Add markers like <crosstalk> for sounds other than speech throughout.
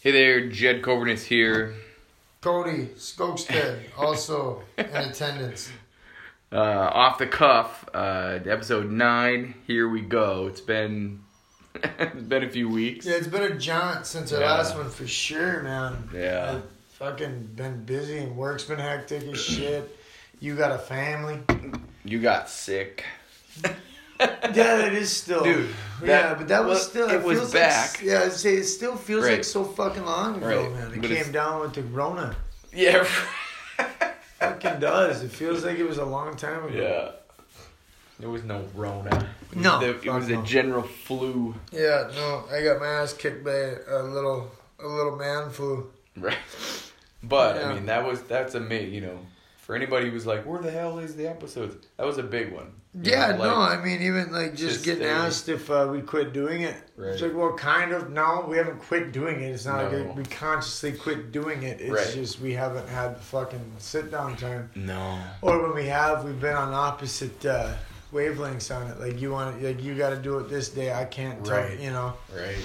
Hey there, Jed Coburnus here. Cody Skokestead also in attendance. Uh, off the cuff, uh, episode nine. Here we go. It's been <laughs> it's been a few weeks. Yeah, it's been a jaunt since our Yeah. last one for sure, man. Yeah. I've fucking been busy and work's been hectic as shit. You got a family. You got sick. <laughs> Yeah, that is still. Dude, yeah, but that was still. it was feels back. Like, yeah, I'd say it still feels Right. like so fucking long ago, Right. man. It But came down with the Rona. Yeah. <laughs> Fucking does. It feels like it was a long time ago. yeah. There was no Rona. No, The- it was a general flu. Yeah, no, I got my ass kicked by a little, a little man flu. Right. But Yeah. I mean, that was that's a me. You know, for anybody who's like, "Where the hell is the episodes?" That was a big one. You Yeah, know, no, like- I mean, even like just, getting stay- asked if uh, we quit doing it. Right. It's like, well, kind of. No, we haven't quit doing it. It's not No. like we consciously quit doing it. It's Right. just we haven't had the fucking sit down time. no. Or when we have, we've been on opposite uh, wavelengths on it. Like you want, like you got to do it this day. I can't. Tell, Right. You know. Right.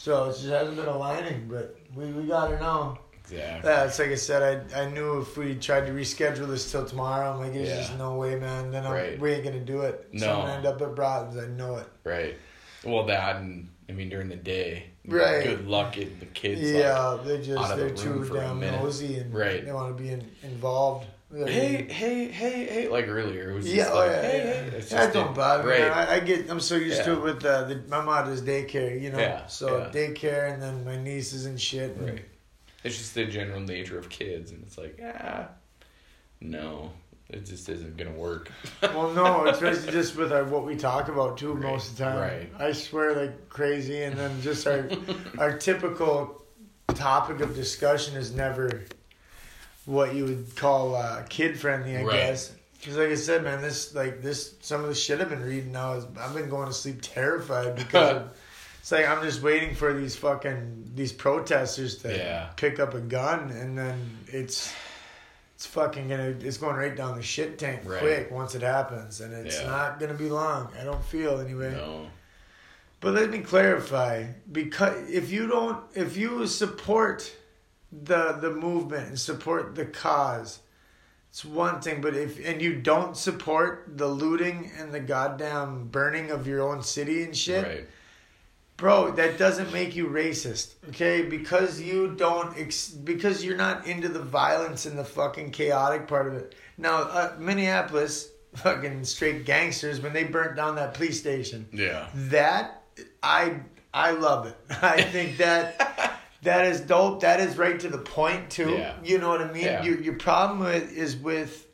So it just hasn't been aligning, but we we got to know. Exactly. Yeah, it's like I said. I I knew if we tried to reschedule this till tomorrow, I'm like, there's Yeah. just no way, man. Then I'm, Right. we ain't gonna do it. No. So I'm gonna end up at Broughton's. I know it. Right. Well, that and I mean during the day. Right. Good luck getting the kids. like, Yeah, they out just they're the too damn nosy and Right. they want to be in, involved. Hey, hey, hey, hey! Like earlier, it was yeah, oh, like, yeah, hey, yeah. hey. That don't bother me. I, I get. I'm so used to it with uh, the my mom does daycare, you know. Yeah, So yeah. daycare and then my nieces and shit. and- Right. It's just the general nature of kids, and it's like, ah, no, it just isn't gonna work. <laughs> Well, no, especially just with our, what we talk about too Right, most of the time. right. I swear like crazy, and then just our <laughs> our typical topic of discussion is never what you would call uh, kid friendly, I Right. guess. Because like I said, man, this like this some of the shit I've been reading now is I've been going to sleep terrified because <laughs> of, it's like I'm just waiting for these fucking these protesters to Yeah. pick up a gun, and then it's. It's fucking gonna. It's going right down the shit tank Right. quick once it happens, and it's Yeah. not gonna be long. I don't feel anyway. No. But let me clarify: because if you don't, if you support the the movement and support the cause, it's one thing. But if and you don't support the looting and the goddamn burning of your own city and shit, Right. Bro, that doesn't make you racist, okay? Because you don't, ex- because you're not into the violence and the fucking chaotic part of it. Now, uh, Minneapolis, fucking straight gangsters, when they burnt down that police station, Yeah. that I I love it. <laughs> I think that that is dope. That is right to the point too. Yeah. You know what I mean? Yeah. Your your problem with is with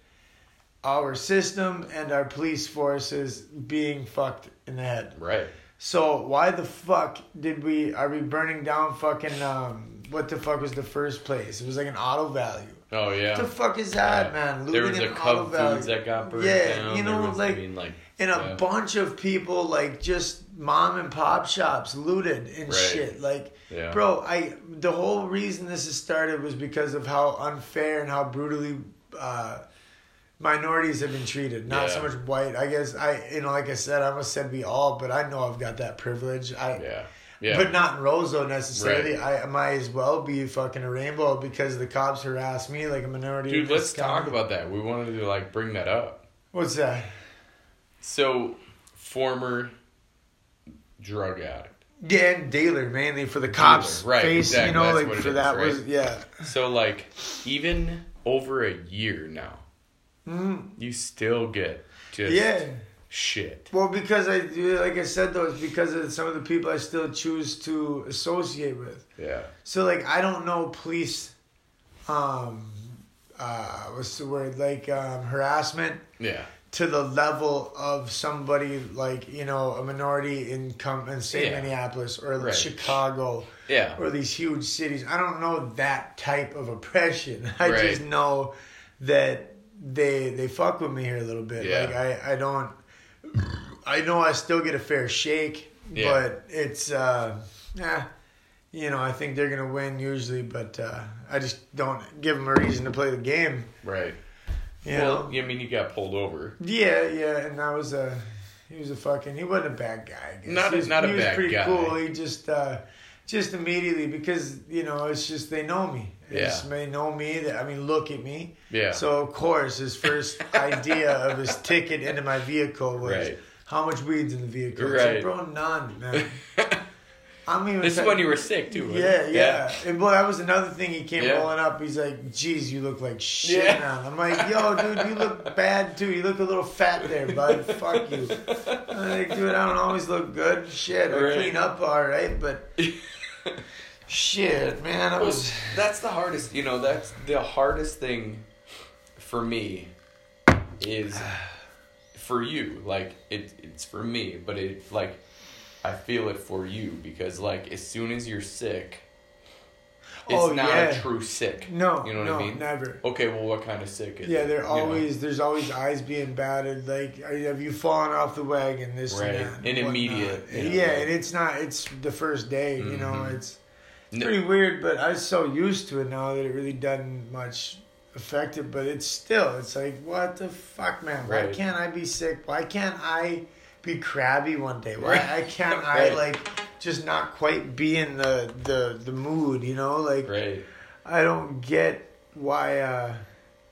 our system and our police forces being fucked in the head. Right. So why the fuck did we are we burning down fucking um what the fuck was the first place? It was like an auto value. Oh yeah. What the fuck is that, Yeah. man? There Looting was a Cub. Foods that got burned Yeah, down. you know, there was, like- I mean, like and a yeah. bunch of people like just mom and pop shops looted and Right. shit. Like, Yeah. bro, I the whole reason this has started was because of how unfair and how brutally uh, minorities have been treated. Not so much white. I guess I, you know, like I said, I almost said we all, but I know I've got that privilege. I, Yeah. Yeah. but not in Roseau necessarily. Right. I might as well be fucking a rainbow because the cops harass me like a minority. Dude, let's talk county. about that. We wanted to like bring that up. what's that. So, former drug addict. Yeah, and dealer mainly for the cops right, face, exactly, you know, that's like for is, that right? was yeah. So like even over a year now, Mm, you still get just yeah. shit. Well, because I like I said though, it's because of some of the people I still choose to associate with. Yeah. So like I don't know police, um, uh, what's the word like um, harassment Yeah. to the level of somebody like you know a minority income in say Yeah. Minneapolis or Right. Chicago Yeah. or these huge cities. I don't know that type of oppression. <laughs> I Right. just know that they they fuck with me here a little bit. Yeah. Like I I don't I know I still get a fair shake, Yeah. but it's uh yeah. You know, I think they're gonna win usually, but uh, I just don't give them a reason to play the game. Right. You well, know? I mean, you got pulled over. Yeah, yeah, and that was a he was a fucking he wasn't a bad guy. I guess. Not a- he was, not a he was bad pretty guy. cool. He just uh, just immediately because you know it's just they know me. Yeah. just may know me. That I mean, look at me. Yeah. So of course, his first <laughs> idea of his ticket into my vehicle was Right. how much weed's in the vehicle. Like, Right. bro, none, man. <laughs> I'm even. this is when you were sick too. wasn't Yeah, it? yeah. And boy, that was another thing. He came Yeah. rolling up. He's like, "Geez, you look like shit Yeah. now." I'm like, "Yo, dude, you look bad too. You look a little fat there, bud. Fuck you." I'm like, dude, I don't always look good. Shit, I clean up all right, but <laughs> shit, man, I was. that's the hardest. You know, that's the hardest thing for me is for you. Like it, it's for me, but it like I feel it for you because like as soon as you're sick, it's Oh, not yeah. a true sick. No, you know what no, I mean. never. Okay, well, what kind of sick is Yeah, they're You know? always there's always eyes being batted. Like, have you fallen off the wagon? This Right. and that, And immediate, you know, yeah, like- and it's not. It's the first day. You mm-hmm. know, it's Pretty weird. But I'm so used to it now that it really doesn't much affect it. But it's still. It's like, what the fuck, man? Why Right. can't I be sick? Why can't I be crabby one day? Why Right. I can't <laughs> I Right. like just not quite be in the the the mood? You know, like. Right. I don't get why uh,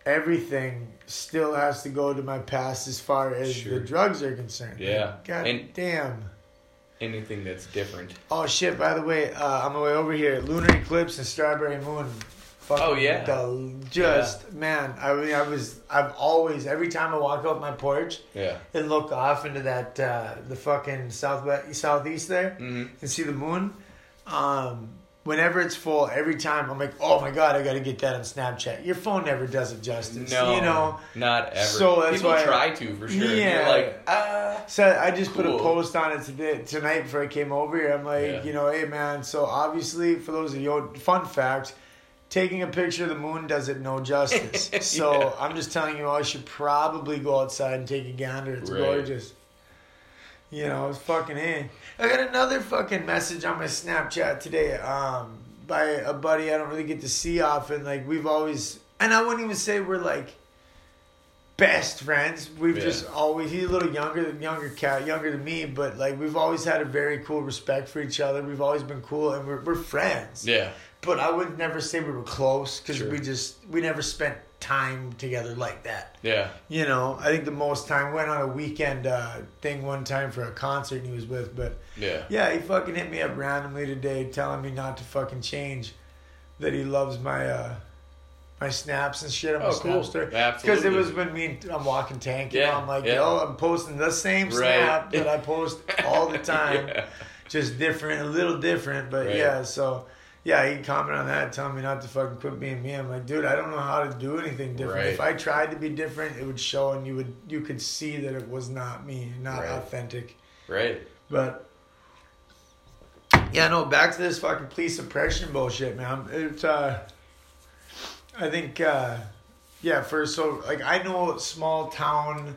everything still has to go to my past as far as Sure. the drugs are concerned. Yeah. God And- damn. Anything that's different. Oh shit! By the way, uh, on my way over here, lunar eclipse and strawberry moon. Oh, yeah. the- just man, I mean, I was, I've always, every time I walk out my porch Yeah. and look off into that, uh, the fucking southwest, southeast there, Mm-hmm. and see the moon. Um, whenever it's full, every time I'm like, oh my god, I got to get that on Snapchat. Your phone never does it justice. No, you know. not ever. So that's People why- try to for sure. Yeah. You're like, ah. So I just put a post on it today tonight before I came over here. I'm like, Yeah. you know, hey man. So obviously, for those of you, fun fact. Taking a picture of the moon does it no justice. <laughs> So Yeah. I'm just telling you, I should probably go outside and take a gander. It's Right. gorgeous. You know, it's fucking in. I got another fucking message on my Snapchat today um, by a buddy I don't really get to see often. Like, we've always, and I wouldn't even say we're like best friends. We've Yeah. just always, he's a little younger than younger cat, younger than me, but like, we've always had a very cool respect for each other. We've always been cool and we're, we're friends. Yeah. But I would never say we were close because Sure. we just, we never spent time together like that. Yeah. You know, I think the most time went on a weekend uh, thing one time for a concert he was with, but Yeah. yeah, he fucking hit me up randomly today, telling me not to fucking change. That he loves my uh, my snaps and shit on my Oh, cool. Snapster. Absolutely. Because it was when me and I'm walking tank, you know, Yeah, I'm like, yeah. yo, I'm posting the same Right. snap that I post all the <laughs> time, Yeah. just different, a little different, but Right. yeah. So yeah, he commented on that, telling me not to fucking quit being me. I'm like, dude, I don't know how to do anything different. Right. If I tried to be different, it would show, and you would you could see that it was not me, not Right. authentic. Right. But yeah, no, back to this fucking police suppression bullshit, man. It's uh I think uh yeah, for so like I know small town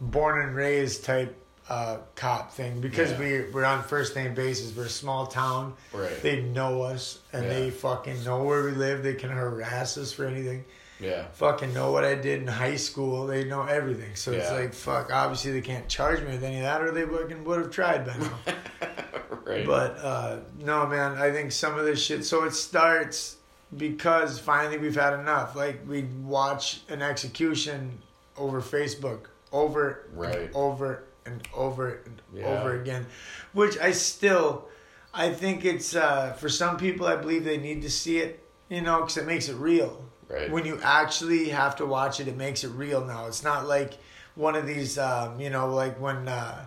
born and raised type uh cop thing because Yeah. we we're on first name basis. We're a small town. Right. They know us and Yeah. they fucking know where we live. They can harass us for anything Yeah. fucking know what I did in high school. They know everything. So it's like, fuck, obviously they can't charge me with any of that or they fucking would have tried by now. <laughs> right. but uh, no, man, I think some of this shit. So it starts because finally we've had enough. Like, we watch an execution over Facebook over Right. over and over and Yeah. over again, which I still. I think it's uh, for some people. I believe they need to see it, you know, because it makes it real right. when you actually have to watch it, it makes it real now. It's not like one of these, um, you know, like when uh,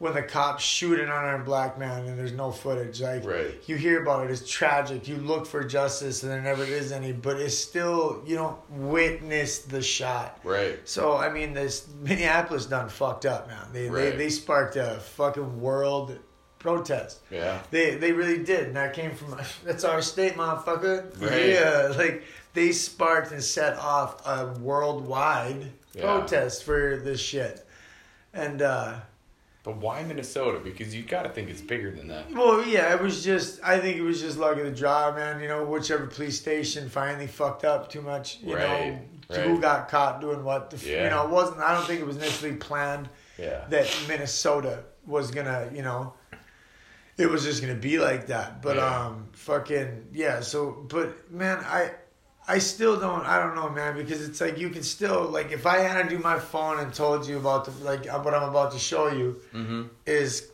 when the cops shoot an unarmed black man and there's no footage. Like Right. you hear about it, it's tragic. You look for justice and there never is any, but it's still you don't witness the shot. right. So I mean, this Minneapolis done fucked up, man. They they, they sparked a fucking world protest. Yeah. They they really did, and that came from <laughs> that's our state, motherfucker. Right. Yeah, like they sparked and set off a worldwide Yeah. protest for this shit, and uh, But why Minnesota? Because you got to think it's bigger than that. well, yeah, it was just I think it was just luck of the draw, man. You know, whichever police station finally fucked up too much. You Right, know, right. who got caught doing what? The, Yeah. You know, it wasn't. I don't think it was initially planned. Yeah. that Minnesota was gonna, you know, it was just gonna be like that. But Yeah. um, fucking yeah. So, but man, I. I still don't. I don't know, man, because it's like you can still like if I had to do my phone and told you about the like what I'm about to show you Mm-hmm. is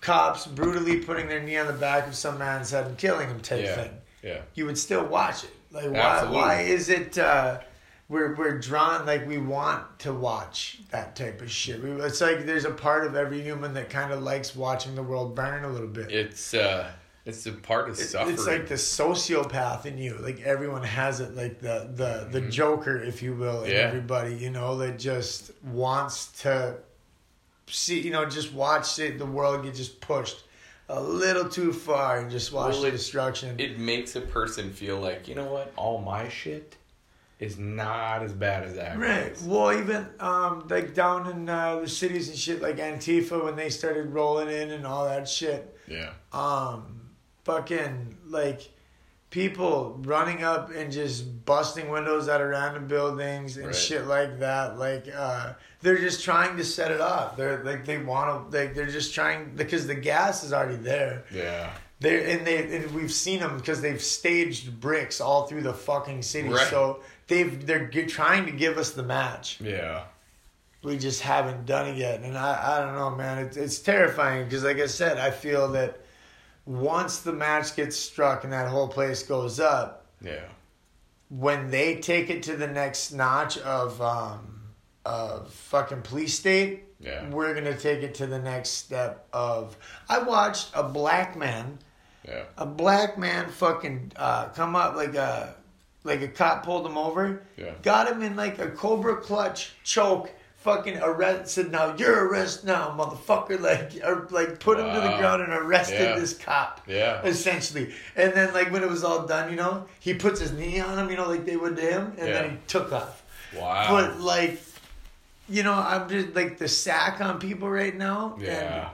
cops brutally putting their knee on the back of some man's head and killing him type Yeah. thing. Yeah. You would still watch it. Like why? Absolutely. Why is it? Uh, we're we're drawn like we want to watch that type of shit. We, it's like there's a part of every human that kind of likes watching the world burn a little bit. It's uh, it's a part of It- suffering. It's like the sociopath in you. Like everyone has it. Like the the the Mhm. Joker, if you will, in Yeah. everybody. You know that just wants to see. You know, just watch it, the world get just pushed a little too far and just watch Well, the it- destruction. it makes a person feel like you know what, all my shit is not as bad as that. Right. Well, even um, like down in uh, the cities and shit, like Antifa, when they started rolling in and all that shit, Yeah. um, fucking like people running up and just busting windows out of random buildings and Right. shit like that. Like uh, they're just trying to set it off. They're like they want to. Like they're just trying because the gas is already there. Yeah. They and they and we've seen them because they've staged bricks all through the fucking city. Right. So they've they're trying to give us the match. Yeah. We just haven't done it yet, and I I don't know, man. It's it's terrifying because, like I said, I feel that once the match gets struck and that whole place goes up, Yeah. when they take it to the next notch of um of fucking police state, Yeah. we're gonna take it to the next step of. I watched a black man Yeah. a black man fucking uh, come up like a like a cop pulled him over, Yeah. got him in like a cobra clutch choke, fucking arrest said now you're arrested now, motherfucker, <laughs> like or like put him to the ground and arrested Yeah. this cop. Yeah. Essentially. And then like when it was all done, you know, he puts his knee on him, you know, like they would to him, and Yeah. then he took off. Wow. But like you know, I'm just like the sack on people right now. and yeah.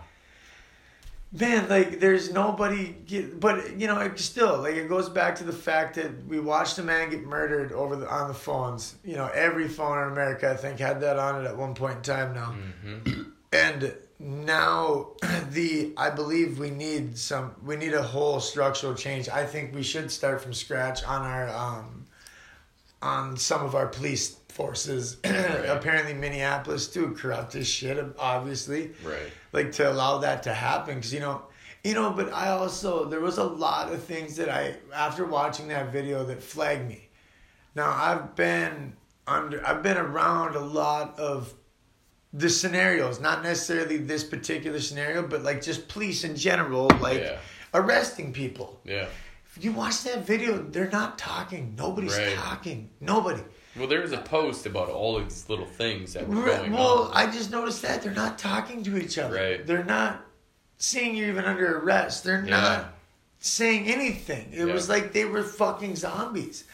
Man, like there's nobody get, but you know, it still like it goes back to the fact that we watched a man get murdered over the on the phones. You know, every phone in America I think had that on it at one point in time now. Mm-hmm. <clears throat> And now <clears throat> the I believe we need some we need a whole structural change. I think we should start from scratch on our um on some of our police forces. <clears throat> Apparently Minneapolis too corrupt as shit obviously Right. like to allow that to happen because you know you know but i also there was a lot of things that i after watching that video that flagged me now i've been under i've been around a lot of the scenarios not necessarily this particular scenario but like just police in general like Yeah. arresting people Yeah. if you watch that video they're not talking nobody's Right. talking nobody Well, there was a post about all these little things that were going well, on. I just noticed that they're not talking to each other. Right. They're not saying you're even under arrest. They're Yeah. not saying anything. It Yeah. was like they were fucking zombies.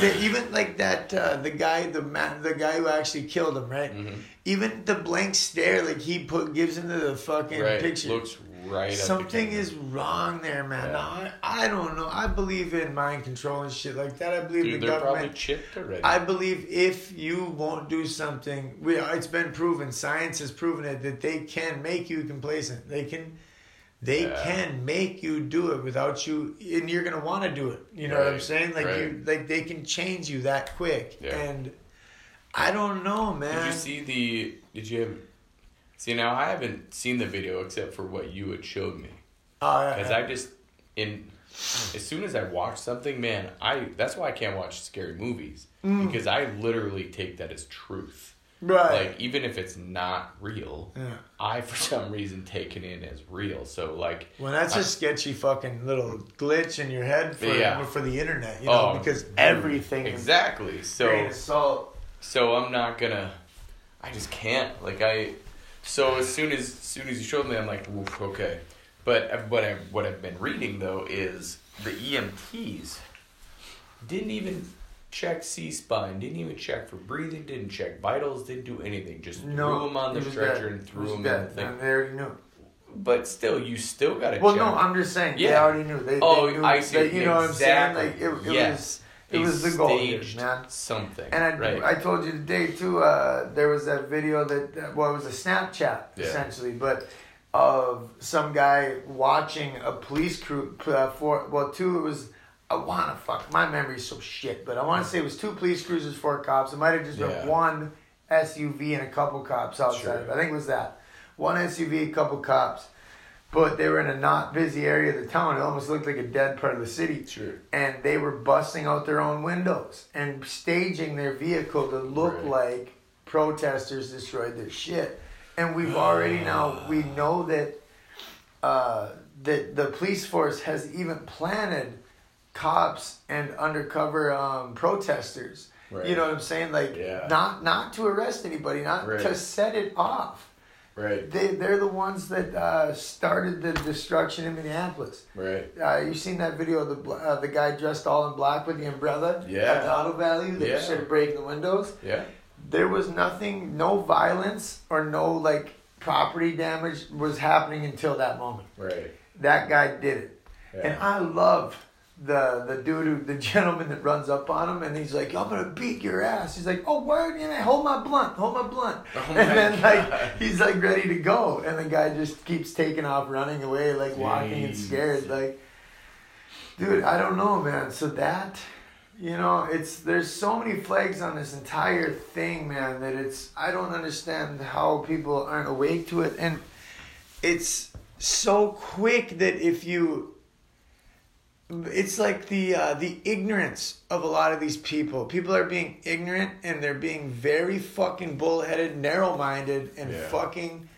they, <clears throat> even like that uh, the guy the man the guy who actually killed him right. Mhm. Even the blank stare like he put gives into the fucking right. picture. Looks right. Something is wrong there, man. Yeah. I, I don't know. I believe in mind control and shit like that. I believe Dude, the they're probably government chipped already. I believe if you won't do something, we it's been proven. Science has proven it that they can make you complacent. They can, they Yeah. can make you do it without you, and you're gonna want to do it. You know what I'm saying? Like you, like they can change you that quick. Yeah. And I don't know, man. Did you see the? Did you have? See now, I haven't seen the video except for what you had showed me. Uh, Because I just in as soon as I watch something, man, I that's why I can't watch scary movies Mm. because I literally take that as truth. right. Like even if it's not real, yeah. I for some reason take it in as real. So like, When that's a I- sketchy fucking little glitch in your head for Yeah. for the internet, you know, Oh, because everything exactly. So so I'm not gonna. I just can't. Like I. So as soon as, as soon as you showed me, I'm like, okay. But what I what I've been reading though is the EMTs didn't even check C spine, didn't even check for breathing, didn't check vitals, didn't do anything. Just No, threw him on the stretcher dead. and threw him in the thing. and They already knew. But still, you still gotta Well, check. no, I'm just saying. They Yeah. already knew. They, Oh, they knew, I see. They, you know what I'm saying? Like it, it Yes. was. It was the goal, here, man. Something. And I, right. I told you today too. Uh, there was that video that uh, well, it was a Snapchat Yeah. essentially, but of some guy watching a police crew uh, for well two it was I wanna fuck my memory's so shit but I want to say it was two police cruisers four cops it might have just Yeah. been one SUV and a couple cops outside Sure. I think it was that one SUV a couple cops but they were in a not busy area of the town it almost looked like a dead part of the city Sure. and they were busting out their own windows and staging their vehicle to look Right. like protesters destroyed their shit. And we've already now we know that uh, that the police force has even planted cops and undercover um, protesters. Right. You know what I'm saying? Like Yeah. not not to arrest anybody, not Right. to set it off. Right. They they're the ones that uh, started the destruction in Minneapolis. Right. Uh, you seen that video of the uh, the guy dressed all in black with the umbrella Yeah. at the auto value that Yeah. started breaking the windows? Yeah. There was nothing, no violence or no like property damage was happening until that moment. Right. That guy did it, Yeah. and I love the the dude, who, the <laughs> gentleman that runs up on him, and he's like, "I'm gonna beat your ass." He's like, "Oh, word, yeah, hold my blunt, hold my blunt," Oh <laughs> and my then God. like he's like ready to go, and the guy just keeps taking off, running away, like walking and scared, like. Dude, I don't know, man. So that, you know, it's there's so many flags on this entire thing, man, that it's I don't understand how people aren't awake to it, and it's so quick that if you it's like the uh, the ignorance of a lot of these people. People are being ignorant and they're being very fucking bullheaded, narrow minded, and Yeah. fucking.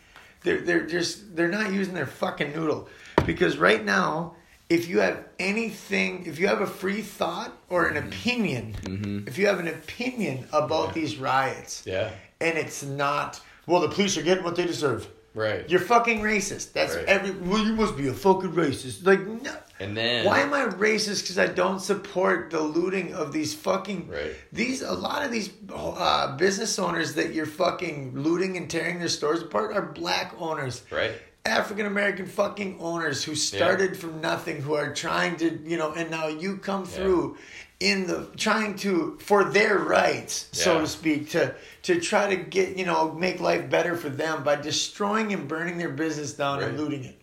They're they're just they're not using their fucking noodle because right now, if you have anything, if you have a free thought or an opinion, Mhm. if you have an opinion about Yeah. these riots, Yeah. and it's not well, the police are getting what they deserve. Right. You're fucking racist. That's Right. every. Well, you must be a fucking racist. Like, no. and then. Why am I racist? Because I don't support the looting of these fucking. Right. These a lot of these uh, business owners that you're fucking looting and tearing their stores apart are black owners. Right. African American fucking owners who started from nothing, who are trying to, you know, and now you come Yeah. through in the trying to for their rights, so to speak, to to try to get, you know, make life better for them by destroying and burning their business down and looting it.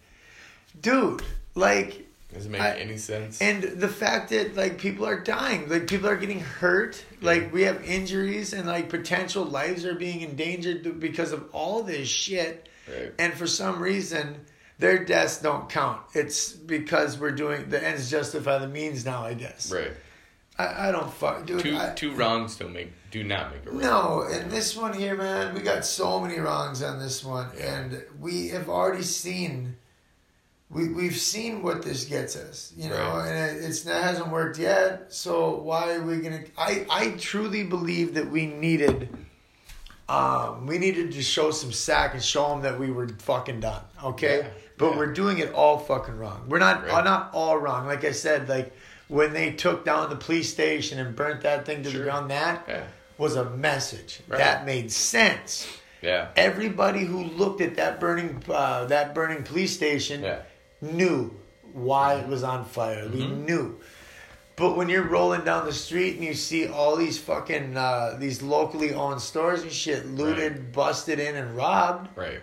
Dude, like Doesn't make I- any sense. and the fact that like people are dying, like people are getting hurt, like we have injuries and like potential lives are being endangered because of all this shit. Right. And for some reason, their deaths don't count. It's because we're doing the ends justify the means now. I guess. right. I, I don't fuck, dude. Two I- two wrongs don't make do not make a right. no, and this one here, man, we got so many wrongs on this one, and we have already seen. We we've seen what this gets us, you know, Right. and it, it's it hasn't worked yet. So why are we gonna? I I truly believe that we needed. Um, we needed to show some sack and show them that we were fucking done, okay? Yeah, But yeah. we're doing it all fucking wrong. We're not Right. not all wrong. Like I said, like when they took down the police station and burnt that thing to Sure. the ground, that Yeah. was a message Right. that made sense. Yeah. Everybody who looked at that burning uh, that burning police station Yeah. knew why it was on fire. We Mhm. knew. But when you're rolling down the street and you see all these fucking uh, these locally owned stores and shit looted, busted in, and robbed, Right.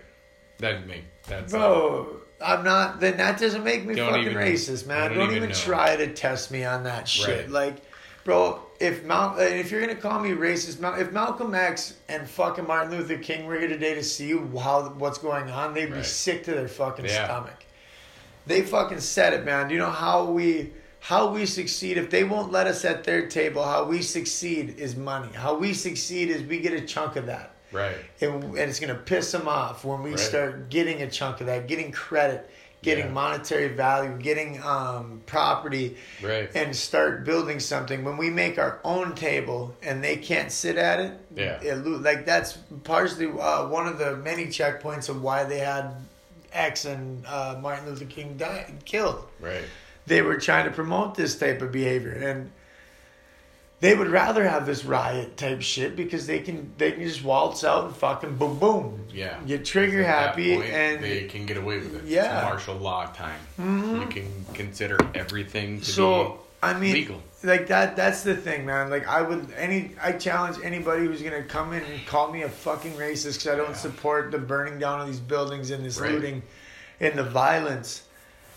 That make that's bro, I'm not. Then that doesn't make me Don't fucking even- racist, man. don't Don't, even know. try to test me on that shit. Right. Like, bro, if Mal, if you're gonna call me racist, Mal, if Malcolm X and fucking Martin Luther King were here today to see how what's going on, they'd be sick to their fucking Yeah. stomach. They fucking said it, man. Do you know how we how we succeed if they won't let us at their table? How we succeed is money. How we succeed is we get a chunk of that right. and, and it's going to piss them off when we Right. start getting a chunk of that, getting credit, getting Yeah. monetary value, getting um, property, Right. and start building something. When we make our own table and they can't sit at it, Yeah. it like that's partially uh, one of the many checkpoints of why they had X and uh, Martin Luther King died, killed Right. they were trying to promote this type of behavior and they would rather have this riot type shit because they can they can just waltz out and fucking boom boom Yeah. get trigger happy point, and they can get away with it. Yeah. It's martial law time. Mhm. You can consider everything to so I mean legal. like that that's the thing man like I would any I challenge anybody who's gonna come in and call me a fucking racist because I don't Yeah. support the burning down of these buildings and this Right. looting and the violence.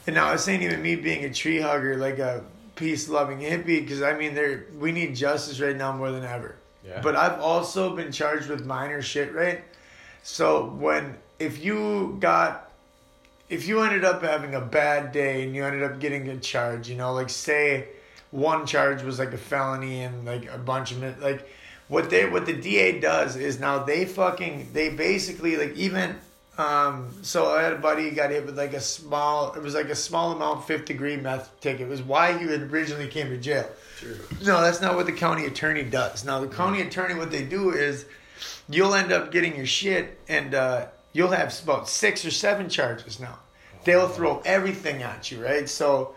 And now it's ain't even me being a tree hugger, like a peace loving hippie, because I mean, there we need justice right now more than ever. Yeah. But I've also been charged with minor shit, right? So when if you got if you ended up having a bad day and you ended up getting a charge, you know, like say one charge was like a felony and like a bunch of it, like what they what the DA does is now they fucking they basically like even um so I had a buddy who got hit with like a small it was like a small amount fifth degree meth ticket. It was why he originally came to jail. Sure. No, that's not what the county attorney does. Now, the county attorney, what they do is you'll end up getting your shit and uh, you'll have about six or seven charges now. They'll throw everything at you, right? So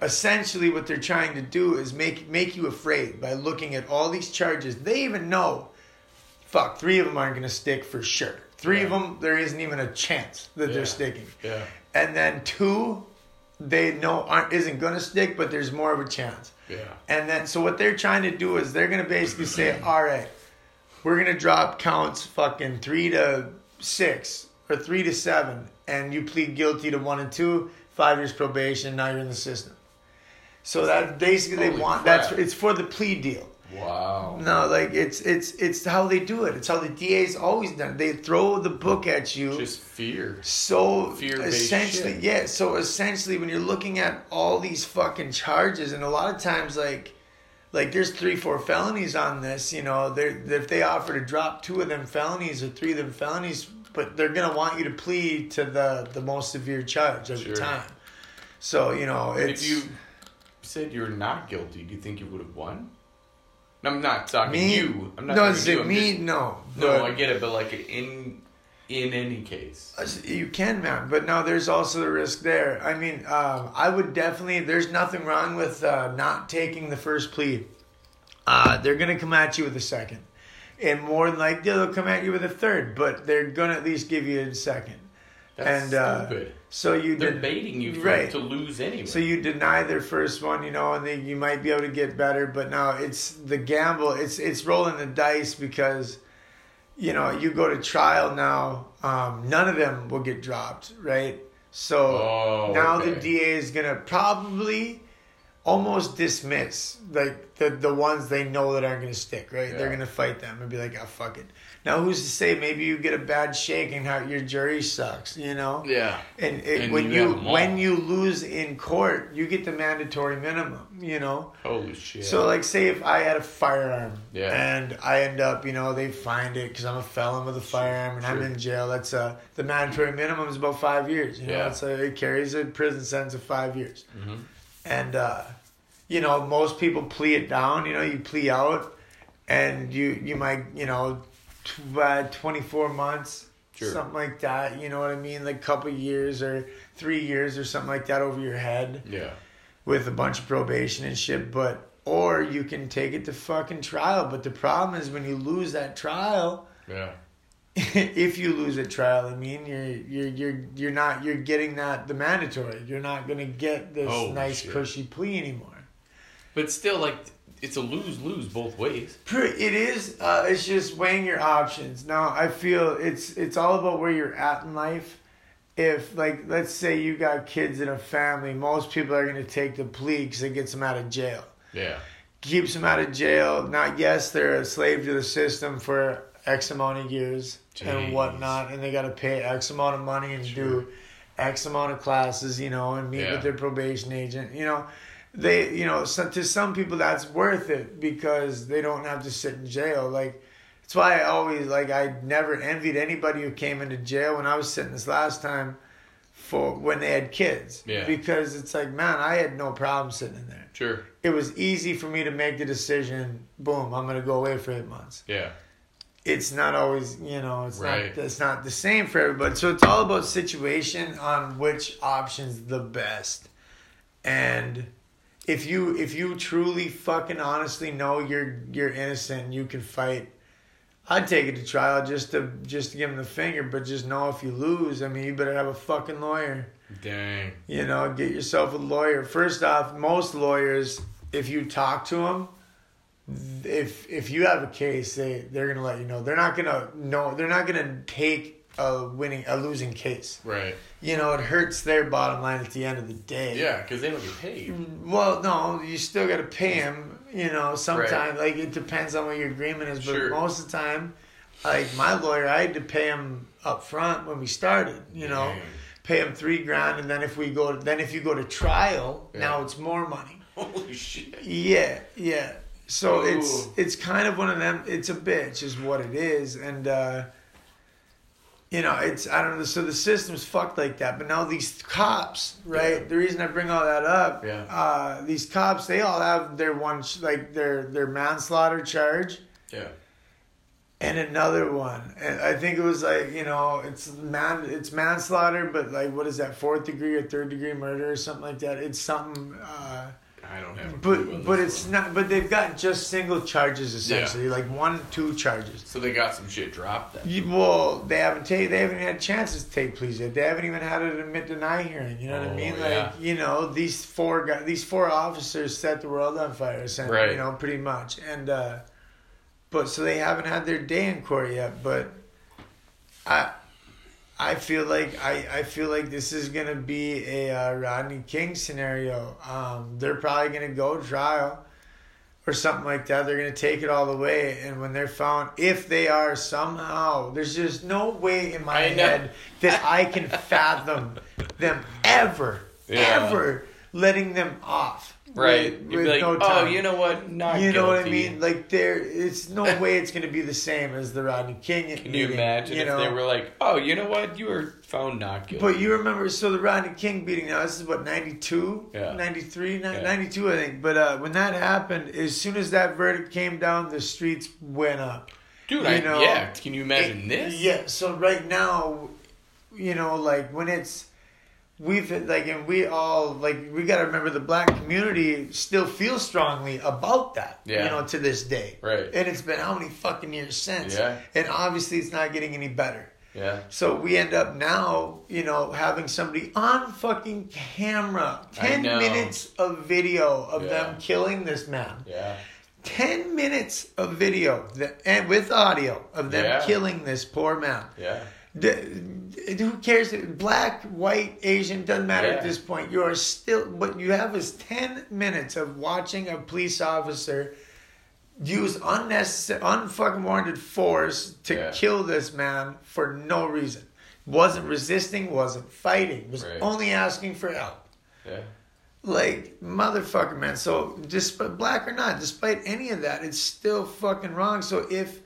essentially, what they're trying to do is make make you afraid by looking at all these charges. They even know, fuck, three of them aren't going to stick for sure. Three of them, there isn't even a chance that Yeah. they're sticking. Yeah. And then two, they know aren't isn't going to stick, but there's more of a chance. Yeah. And then, so what they're trying to do is they're going to basically say, <clears throat> all right, we're going to drop counts fucking three to six or three to seven, and you plead guilty to one and two, five years probation, now you're in the system. So that basically they want crap. that's it's for the plea deal. Wow. No, like it's it's it's how they do it. It's how the DA's always done. it. They throw the book at you Just fear. so Fear-based essentially shit. yeah so essentially when you're looking at all these fucking charges and a lot of times like like there's three four felonies on this you know they're if they offer to drop two of them felonies or three of them felonies but they're gonna want you to plead to the the most severe charge at Sure. the time so you know it's if you said you're not guilty, do you think you would have won? I'm not talking me you. I'm not no talking is you. it I'm me just- no no, I get it, but like in in any case. You can, man, but now there's also the risk there. I mean, um, I would definitely. There's nothing wrong with uh, not taking the first plea. Uh, they're gonna come at you with a second, and more than likely they'll come at you with a third. But they're gonna at least give you a second. That's and uh, stupid. so you They're did- baiting you right. to lose anyway. So you deny their first one, you know, and then you might be able to get better. But now it's the gamble. It's it's rolling the dice because, you know, you go to trial now. Um, none of them will get dropped, right? So Oh, now the. DA is gonna probably almost dismiss like the the ones they know that aren't gonna stick, right? They're gonna fight them and be like, oh fuck it. Now who's to say maybe you get a bad shake and how your jury sucks, you know? yeah. And, it, And when you you have them all. when you lose in court, you get the mandatory minimum. You know. Holy shit. So like, say if I had a firearm, Yeah. and I end up, you know, they find it because I'm a felon with a firearm and I'm in jail. That's uh the mandatory minimum is about five years. You know, Yeah. it's a, it carries a prison sentence of five years. Mhm. And uh, you know, most people plea it down. You know, you plea out, and you you might you know, tw- uh, twenty four months, Sure. something like that. You know what I mean? Like a couple years or three years or something like that over your head Yeah. with a bunch of probation and shit. But or you can take it to fucking trial. But the problem is when you lose that trial. Yeah. <laughs> if you lose a trial, I mean, you're you're you're you're not you're getting that the mandatory. You're not gonna get this Oh, nice shit. cushy plea anymore. But still, like, it's a lose lose both ways. It is. Uh, it's just weighing your options. Now, I feel it's it's all about where you're at in life. If like, let's say you got kids in a family, most people are going to take the plea because it gets them out of jail. Yeah. Keeps them out of jail. Not yes, they're a slave to the system for X amount of years Jeez. and whatnot, and they got to pay X amount of money and Sure. do X amount of classes, you know, and meet Yeah. with their probation agent, you know. They, you know, so to some people that's worth it because they don't have to sit in jail. Like, that's why I always like I never envied anybody who came into jail when I was sitting this last time for when they had kids. Yeah. Because it's like, man, I had no problem sitting in there. Sure. It was easy for me to make the decision. Boom, I'm gonna go away for eight months Yeah. it's not always you know it's Right. not it's not the same for everybody so it's all about situation on which option's the best and if you if you truly fucking honestly know you're you're innocent and you can fight I'd take it to trial just to just to give them the finger but just know if you lose I mean you better have a fucking lawyer. Dang. you know get yourself a lawyer. First off most lawyers if you talk to them if if you have a case they they're gonna let you know. They're not gonna know they're not gonna take a winning a losing case. Right. You know, it hurts their bottom line at the end of the day. Yeah, because they don't get paid. Well, no, you still got to pay them. You know, sometimes like it depends on what your agreement is, but Sure. most of the time, like my lawyer, I had to pay him up front when we started. You know, Dang. pay him three grand, and then if we go, then if you go to trial, Yeah. now it's more money. Holy shit. Yeah, yeah. So it's it's kind of one of them. It's a bitch, is what it is, and uh, you know, it's I don't know. So the system's fucked like that. But now these cops, right? Yeah. The reason I bring all that up, Yeah. uh, these cops, they all have their one, like their their manslaughter charge Yeah. and another one. And I think it was like you know, it's man, it's manslaughter, but like what is that, fourth degree or third degree murder or something like that? It's something. Uh, I don't have a but but it's one. not. But they've got just single charges essentially, like one, two charges. So they got some shit dropped then. You, well, they haven't taken. They haven't had chances to take pleas yet. They haven't even had an admit deny hearing. You know what I Oh, mean? yeah. Like you know, these four guys, these four officers set the world on fire. Essentially, Right. You know, pretty much. And uh, but so they haven't had their day in court yet. But I. I feel like I, I feel like this is gonna be a uh, Rodney King scenario. Um, they're probably gonna go trial or something like that. They're gonna take it all the way, and when they're found, if they are somehow, there's just no way in my head that I can fathom them <laughs> ever, Yeah. ever letting them off. Right. with- You'd with like, no oh, time. you know what? Not You know what I mean? Like there, it's no <laughs> way it's gonna be the same as the Rodney King. Can you imagine you if they were like, oh, you know what? You were found not guilty. But you remember, so the Rodney King beating now, this is what, 92? Yeah. 93? Ni- Yeah. 92, I think. But uh, when that happened, as soon as that verdict came down, the streets went up. Dude, you I, know, yeah. Can you imagine It- this? Yeah, so right now, you know, like when it's, we've, like, and we all, like, we got to remember the black community still feels strongly about that, Yeah. you know, to this day. Right. And it's been how many fucking years since? Yeah. And obviously it's not getting any better. Yeah. So we end up now, you know, having somebody on fucking camera, 10 minutes of video of Yeah. them killing this man. Yeah. 10 minutes of video that, and with audio of them Yeah. killing this poor man. Yeah. The- who cares? Black, white, Asian, doesn't matter Yeah. at this point. You are still, what you have is 10 minutes of watching a police officer use unnecessary, unfucking warranted force to Yeah. kill this man for no reason. Wasn't resisting, wasn't fighting, was Right. only asking for help. Yeah. Like, motherfucker, man. So, despite black or not, despite any of that, it's still fucking wrong. So, if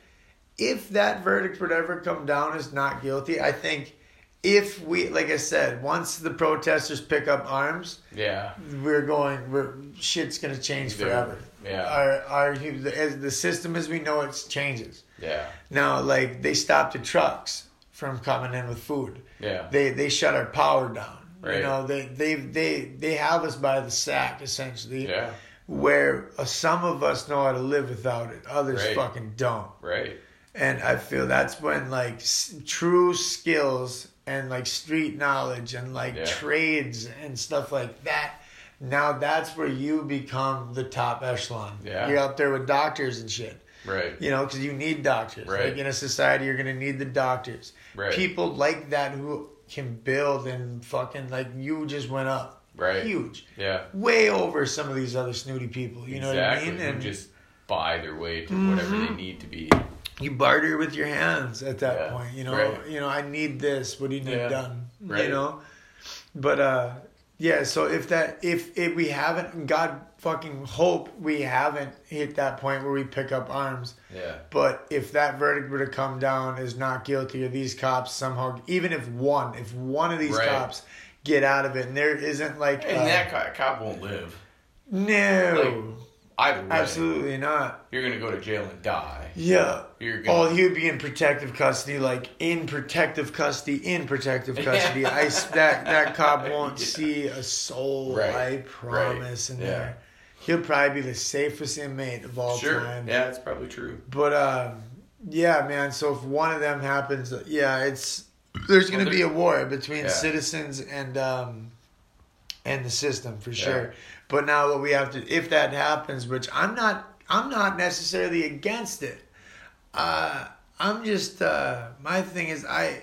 if that verdict would ever come down as not guilty, I think if we, like I said, once the protesters pick up arms, Yeah. we're going, we're shit's gonna change Dude, forever. yeah. Our our the, as the system as we know it changes. Yeah. Now, like they stopped the trucks from coming in with food. Yeah. They they shut our power down. Right. You know, they they they they have us by the sack essentially. Yeah. Where uh, some of us know how to live without it, others Right. fucking don't. Right. And I feel that's when like s- true skills and like street knowledge and like Yeah. trades and stuff like that. Now that's where you become the top echelon. Yeah. You're up there with doctors and shit. Right. You know, because you need doctors. Right. Like in a society, you're gonna need the doctors. Right. People like that who can build and fucking like you just went up. Right. Huge. Yeah. Way over some of these other snooty people. You know exactly. what I mean? Who And just buy their way to whatever Mm-hmm. they need to be. You barter with your hands at that Yeah. point. You know, Right. you know, I need this. What do you need Yeah. done? Right. You know, but uh, yeah. So if that, if if we haven't, God fucking hope we haven't hit that point where we pick up arms. Yeah. But if that verdict were to come down as not guilty, or these cops somehow, even if one, if one of these Right. cops get out of it, and there isn't like And uh, that cop won't live. no, Either way. absolutely not. You're gonna go to jail and die. Yeah. You're Oh, gonna. Oh, he would be in protective custody, like in protective custody, in protective custody. I that that cop <laughs> won't Yeah. see a soul. Right. I promise. In Yeah. there, he'll probably be the safest inmate of all sure. time. Yeah, it's probably true. But um, yeah, man. So if one of them happens, yeah, it's there's going to Well, be a war between Yeah. citizens and um, and the system for Yeah. sure. But now what we have to, if that happens, which I'm not, I'm not necessarily against it. Uh, I'm just uh, my thing is I.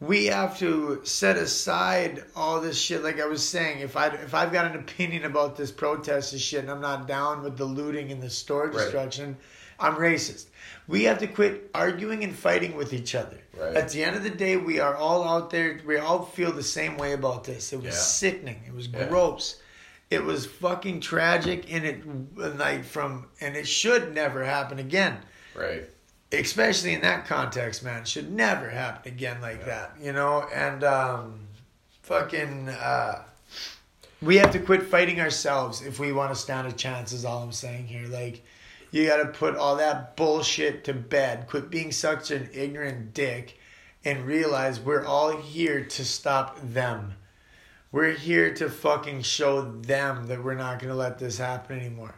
we have to set aside all this shit. Like I was saying, if I if I've got an opinion about this protest and shit, and I'm not down with the looting and the store Right. destruction, I'm racist. We have to quit arguing and fighting with each other. Right. At the end of the day, we are all out there. We all feel the same way about this. It was Yeah. sickening. It was Yeah. gross. It was fucking tragic, and it like from and it should never happen again Right. especially in that context, man, it should never happen again like that, you know? And um fucking uh we have to quit fighting ourselves if we want to stand a chance is all I'm saying here. Like you got to put all that bullshit to bed. Quit being such an ignorant dick and realize we're all here to stop them. We're here to fucking show them that we're not going to let this happen anymore.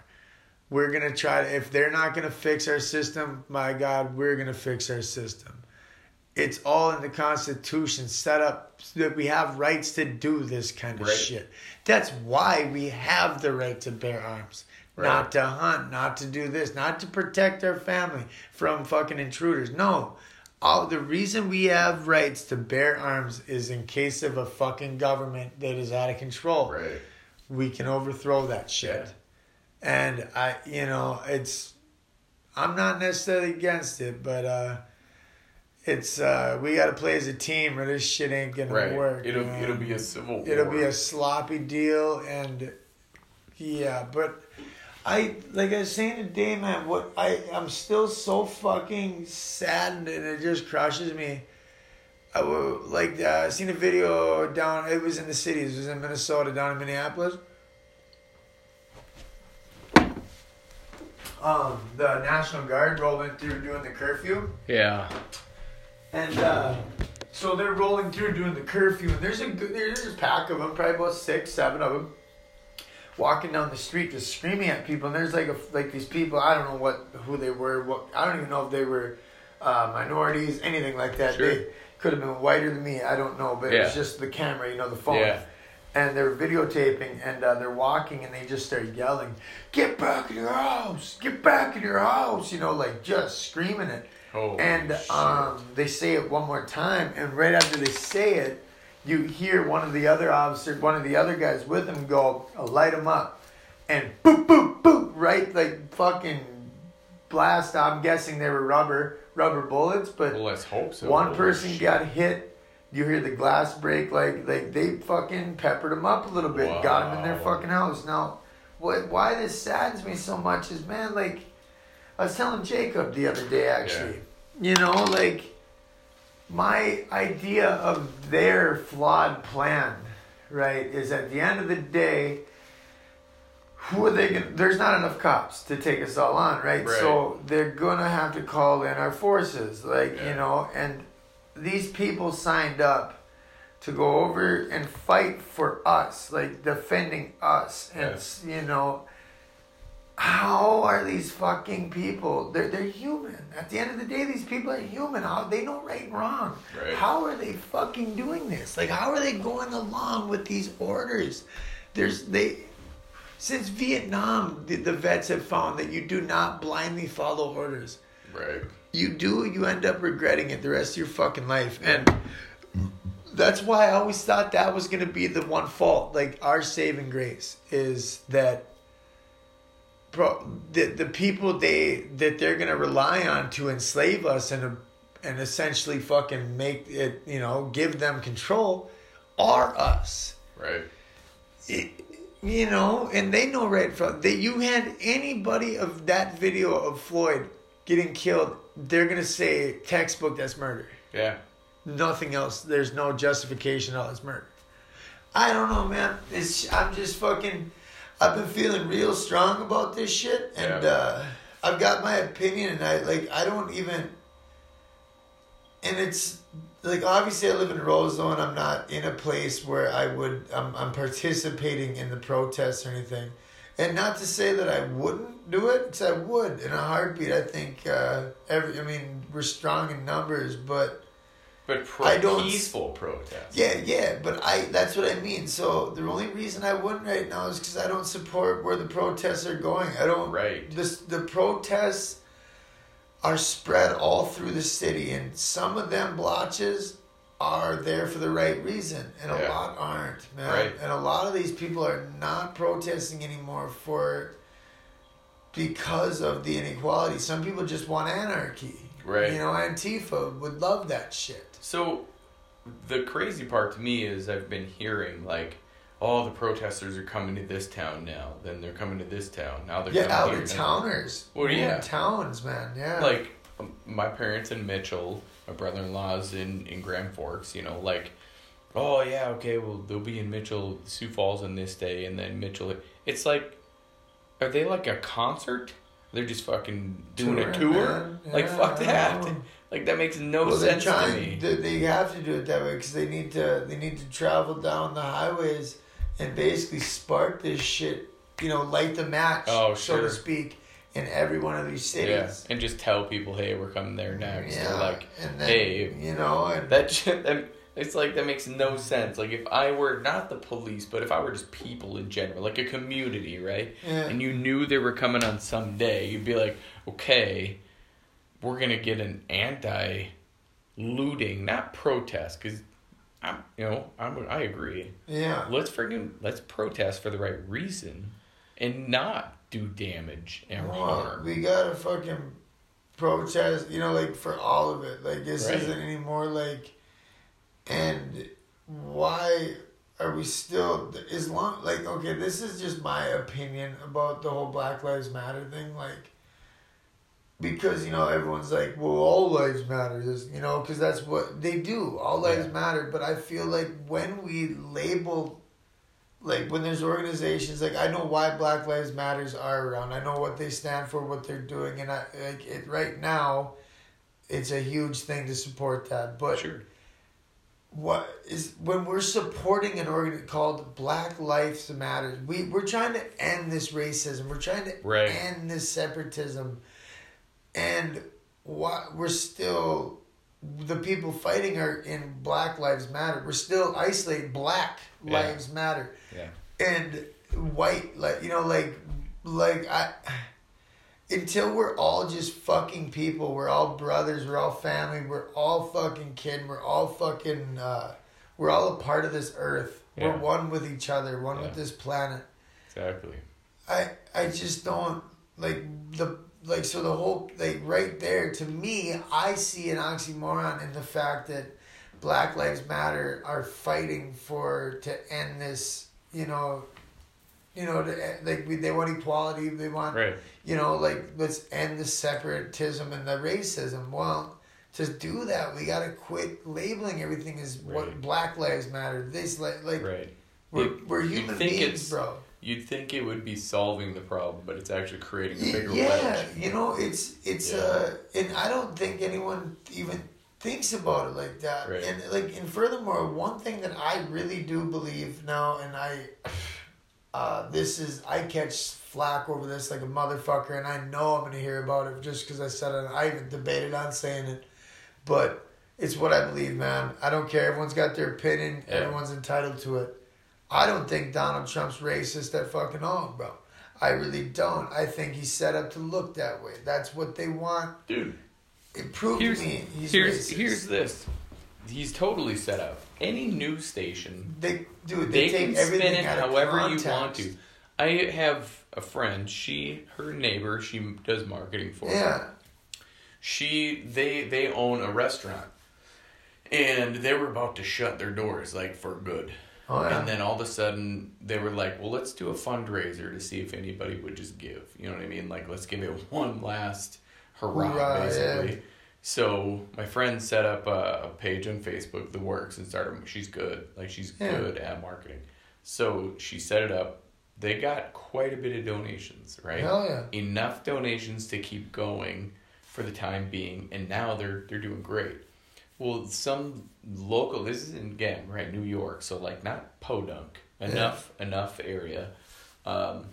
We're gonna try to if they're not gonna fix our system my god we're gonna fix our system. It's all in the constitution set up so that we have rights to do this kind of Right. shit. That's why we have the right to bear arms. Right. not to hunt not to do this not to protect our family from fucking intruders. No all the reason we have rights to bear arms is in case of a fucking government that is out of control Right. we can overthrow that shit. Yeah. And I, you know, it's, I'm not necessarily against it, but uh, it's uh, we got to play as a team, or this shit ain't gonna Right. work. It'll man. it'll be a civil war. it'll be a sloppy deal, and yeah, but. I like I was saying today, man. What I I'm still so fucking saddened, and it just crushes me. I like uh, seen a video down. It was in the cities. It was in Minnesota, down in Minneapolis. Um, the National Guard rolling through doing the curfew, yeah. and uh, so they're rolling through doing the curfew, and there's a there's a pack of them, probably about six, seven of them, walking down the street just screaming at people. And there's like a like these people. I don't know what who they were. What I don't even know if they were uh, minorities, anything like that. Sure. They could have been whiter than me. I don't know, but Yeah. just the camera, you know, the phone. Yeah. And they're videotaping, and uh, they're walking, and they just start yelling, "Get back in your house! Get back in your house!" You know, like just screaming it. Oh. And um, they say it one more time, and right after they say it, you hear one of the other officers, one of the other guys with him, go, "I'll light him up," and boop, boop, boop, right, like fucking blast. I'm guessing they were rubber, rubber bullets, but well, let's hope so. one Holy person shit. got hit. You hear the glass break, like like they fucking peppered him up a little bit, got him in their fucking house. Now, what? Why this saddens me so much is, man, like I was telling Jacob the other day, actually. You know, like my idea of their flawed plan, right, is at the end of the day, who are they gonna? There's not enough cops to take us all on, right? Right. So they're gonna have to call in our forces, like you know, and these people signed up to go over and fight for us, like defending us, and Yes. you know. How are these fucking people? They're they're human. At the end of the day, these people are human. How they know right and wrong. Right. How are they fucking doing this? Like, how are they going along with these orders? There's they since Vietnam, the, the vets have found that you do not blindly follow orders. Right. You do, you end up regretting it the rest of your fucking life, and that's why I always thought that was gonna be the one fault. Like our saving grace is that. Bro, the the people they that they're gonna rely on to enslave us and and essentially fucking make it you know give them control are us Right. it, you know, and they know right from that you had anybody of that video of Floyd getting killed, they're gonna say textbook that's murder. Yeah. Nothing else. There's no justification. All it's murder. I don't know, man. It's I'm just fucking. I've been feeling real strong about this shit, and Yeah. uh, I've got my opinion, and I like I don't even. And it's like obviously I live in Roseville, and I'm not in a place where I would I'm I'm participating in the protests or anything, and not to say that I wouldn't do it, because I would in a heartbeat. I think uh, every I mean we're strong in numbers, but. But pro- I don't- peaceful protest. Yeah, yeah, but I that's what I mean. So the only reason I wouldn't right now is because I don't support where the protests are going. I don't. Right. This the protests are spread all through the city, and some of them blotches are there for the right reason, and a Yeah. lot aren't, man. Right. And a lot of these people are not protesting anymore for because of the inequality. Some people just want anarchy. Right. You know, Antifa would love that shit. So, the crazy part to me is I've been hearing like, oh, the protesters are coming to this town now. Then they're coming to this town. Now they're Yeah, out coming now. towners. Well, yeah. towns, man. Yeah. Like my parents in Mitchell, my brother-in-law's in in Grand Forks. You know, like, oh yeah, okay, well they'll be in Mitchell, Sioux Falls on this day, and then Mitchell. It's like, are they like a concert? They're just fucking doing a tour. man. Like fuck that. Like that makes no well, sense to trying. me. They, they have to do it that way because they need to. They need to travel down the highways and basically spark this shit. You know, light the match, Oh, sure. so to speak, in every one of these cities. Yeah, and just tell people, hey, we're coming there next. Or like, and then, hey, you know, and that <laughs> shit. That, it's like that makes no sense. Like if I were not the police, but if I were just people in general, like a community, right? yeah, And you knew they were coming on some day, you'd be like, okay, we're gonna get an anti looting, not protest, because I'm, you know, I'm, I agree. yeah. Let's freaking let's protest for the right reason, and not do damage and Well, harm. we gotta fucking protest, you know, like for all of it. Like this Right. isn't anymore like and why are we still as long like okay, this is just my opinion about the whole Black Lives Matter thing, like because you know everyone's like, well, all lives matter, this, you know, because that's what they do. All lives Yeah. matter, but I feel like when we label like when there's organizations like I know why Black Lives Matters are around. I know what they stand for, what they're doing, and I like it right now. It's a huge thing to support that, but Sure. what is when we're supporting an organ called Black Lives Matter, we we're trying to end this racism. We're trying to Right. end this separatism, and what we're still the people fighting are in Black Lives Matter. We're still isolated. Black Yeah. Lives Matter Yeah. and white like you know like like I until we're all just fucking people, we're all brothers, we're all family, we're all fucking kin, we're all fucking uh we're all a part of this earth. Yeah. We're one with each other, one Yeah. with this planet. Exactly. I I just don't like the like so the whole like right there to me I see an oxymoron in the fact that Black Lives Matter are fighting for to end this you know you know to, like we, they want equality they want Right. you know like let's end the separatism and the racism well to do that we gotta quit labeling everything as what Black Lives Matter this like like Right. we're, You- we're human beings bro You'd think it would be solving the problem, but it's actually creating a bigger yeah, wedge. you know, it's it's Yeah. uh, and I don't think anyone even thinks about it like that. Right. And like, and furthermore, one thing that I really do believe now, and I, uh, this is I catch flack over this like a motherfucker, and I know I'm gonna hear about it just because I said it. I even debated on saying it, but it's what I believe, man. I don't care. Everyone's got their opinion. Yeah. Everyone's entitled to it. I don't think Donald Trump's racist at fucking all, bro. I really don't. I think he's set up to look that way. That's what they want. Dude, It proved here's me he's here's racist. here's this. He's totally set up. Any news station, they dude. They, they, take can everything spin it however context. you want to. I have a friend. She, her neighbor, she does marketing for. her. Yeah, she they they own a restaurant and they were about to shut their doors like for good oh yeah. and then all of a sudden they were like well let's do a fundraiser to see if anybody would just give you know what i mean like let's give it <laughs> one last hurrah, Hurrah, basically yeah. so my friend set up a, a page on facebook the works and started she's good like she's Yeah. good at marketing so she set it up they got quite a bit of donations right Hell yeah. enough donations to keep going for the time being, and now they're they're doing great. Well, some local this is in again right New York, so like not podunk enough enough area, um,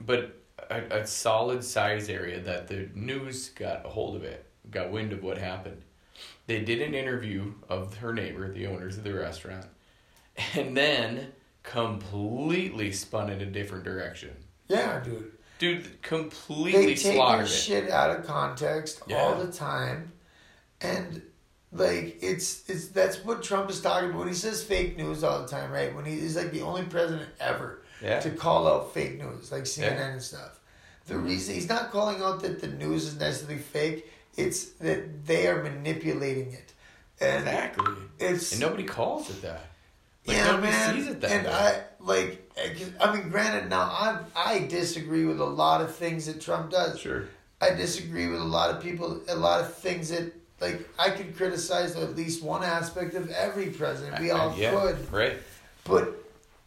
but a, a solid size area that the news got a hold of it, got wind of what happened. They did an interview of her neighbor, the owners of the restaurant, and then completely spun in a different direction. Yeah, dude. Dude, completely They take slaughtered shit out of context Yeah. all the time, and Like it's it's that's what Trump is talking about when he says fake news all the time, right? When he is like the only president ever Yeah. to call out fake news, like CNN Yeah. and stuff. The reason he's not calling out that the news is necessarily fake, it's that they are manipulating it. And Exactly. it's And nobody calls it that. Like, yeah, nobody man. sees it that and way. I like, I mean, granted, now I I disagree with a lot of things that Trump does. Sure. I disagree with a lot of people, a lot of things that like I could criticize at least one aspect of every president. We uh, all yeah, could, Right. but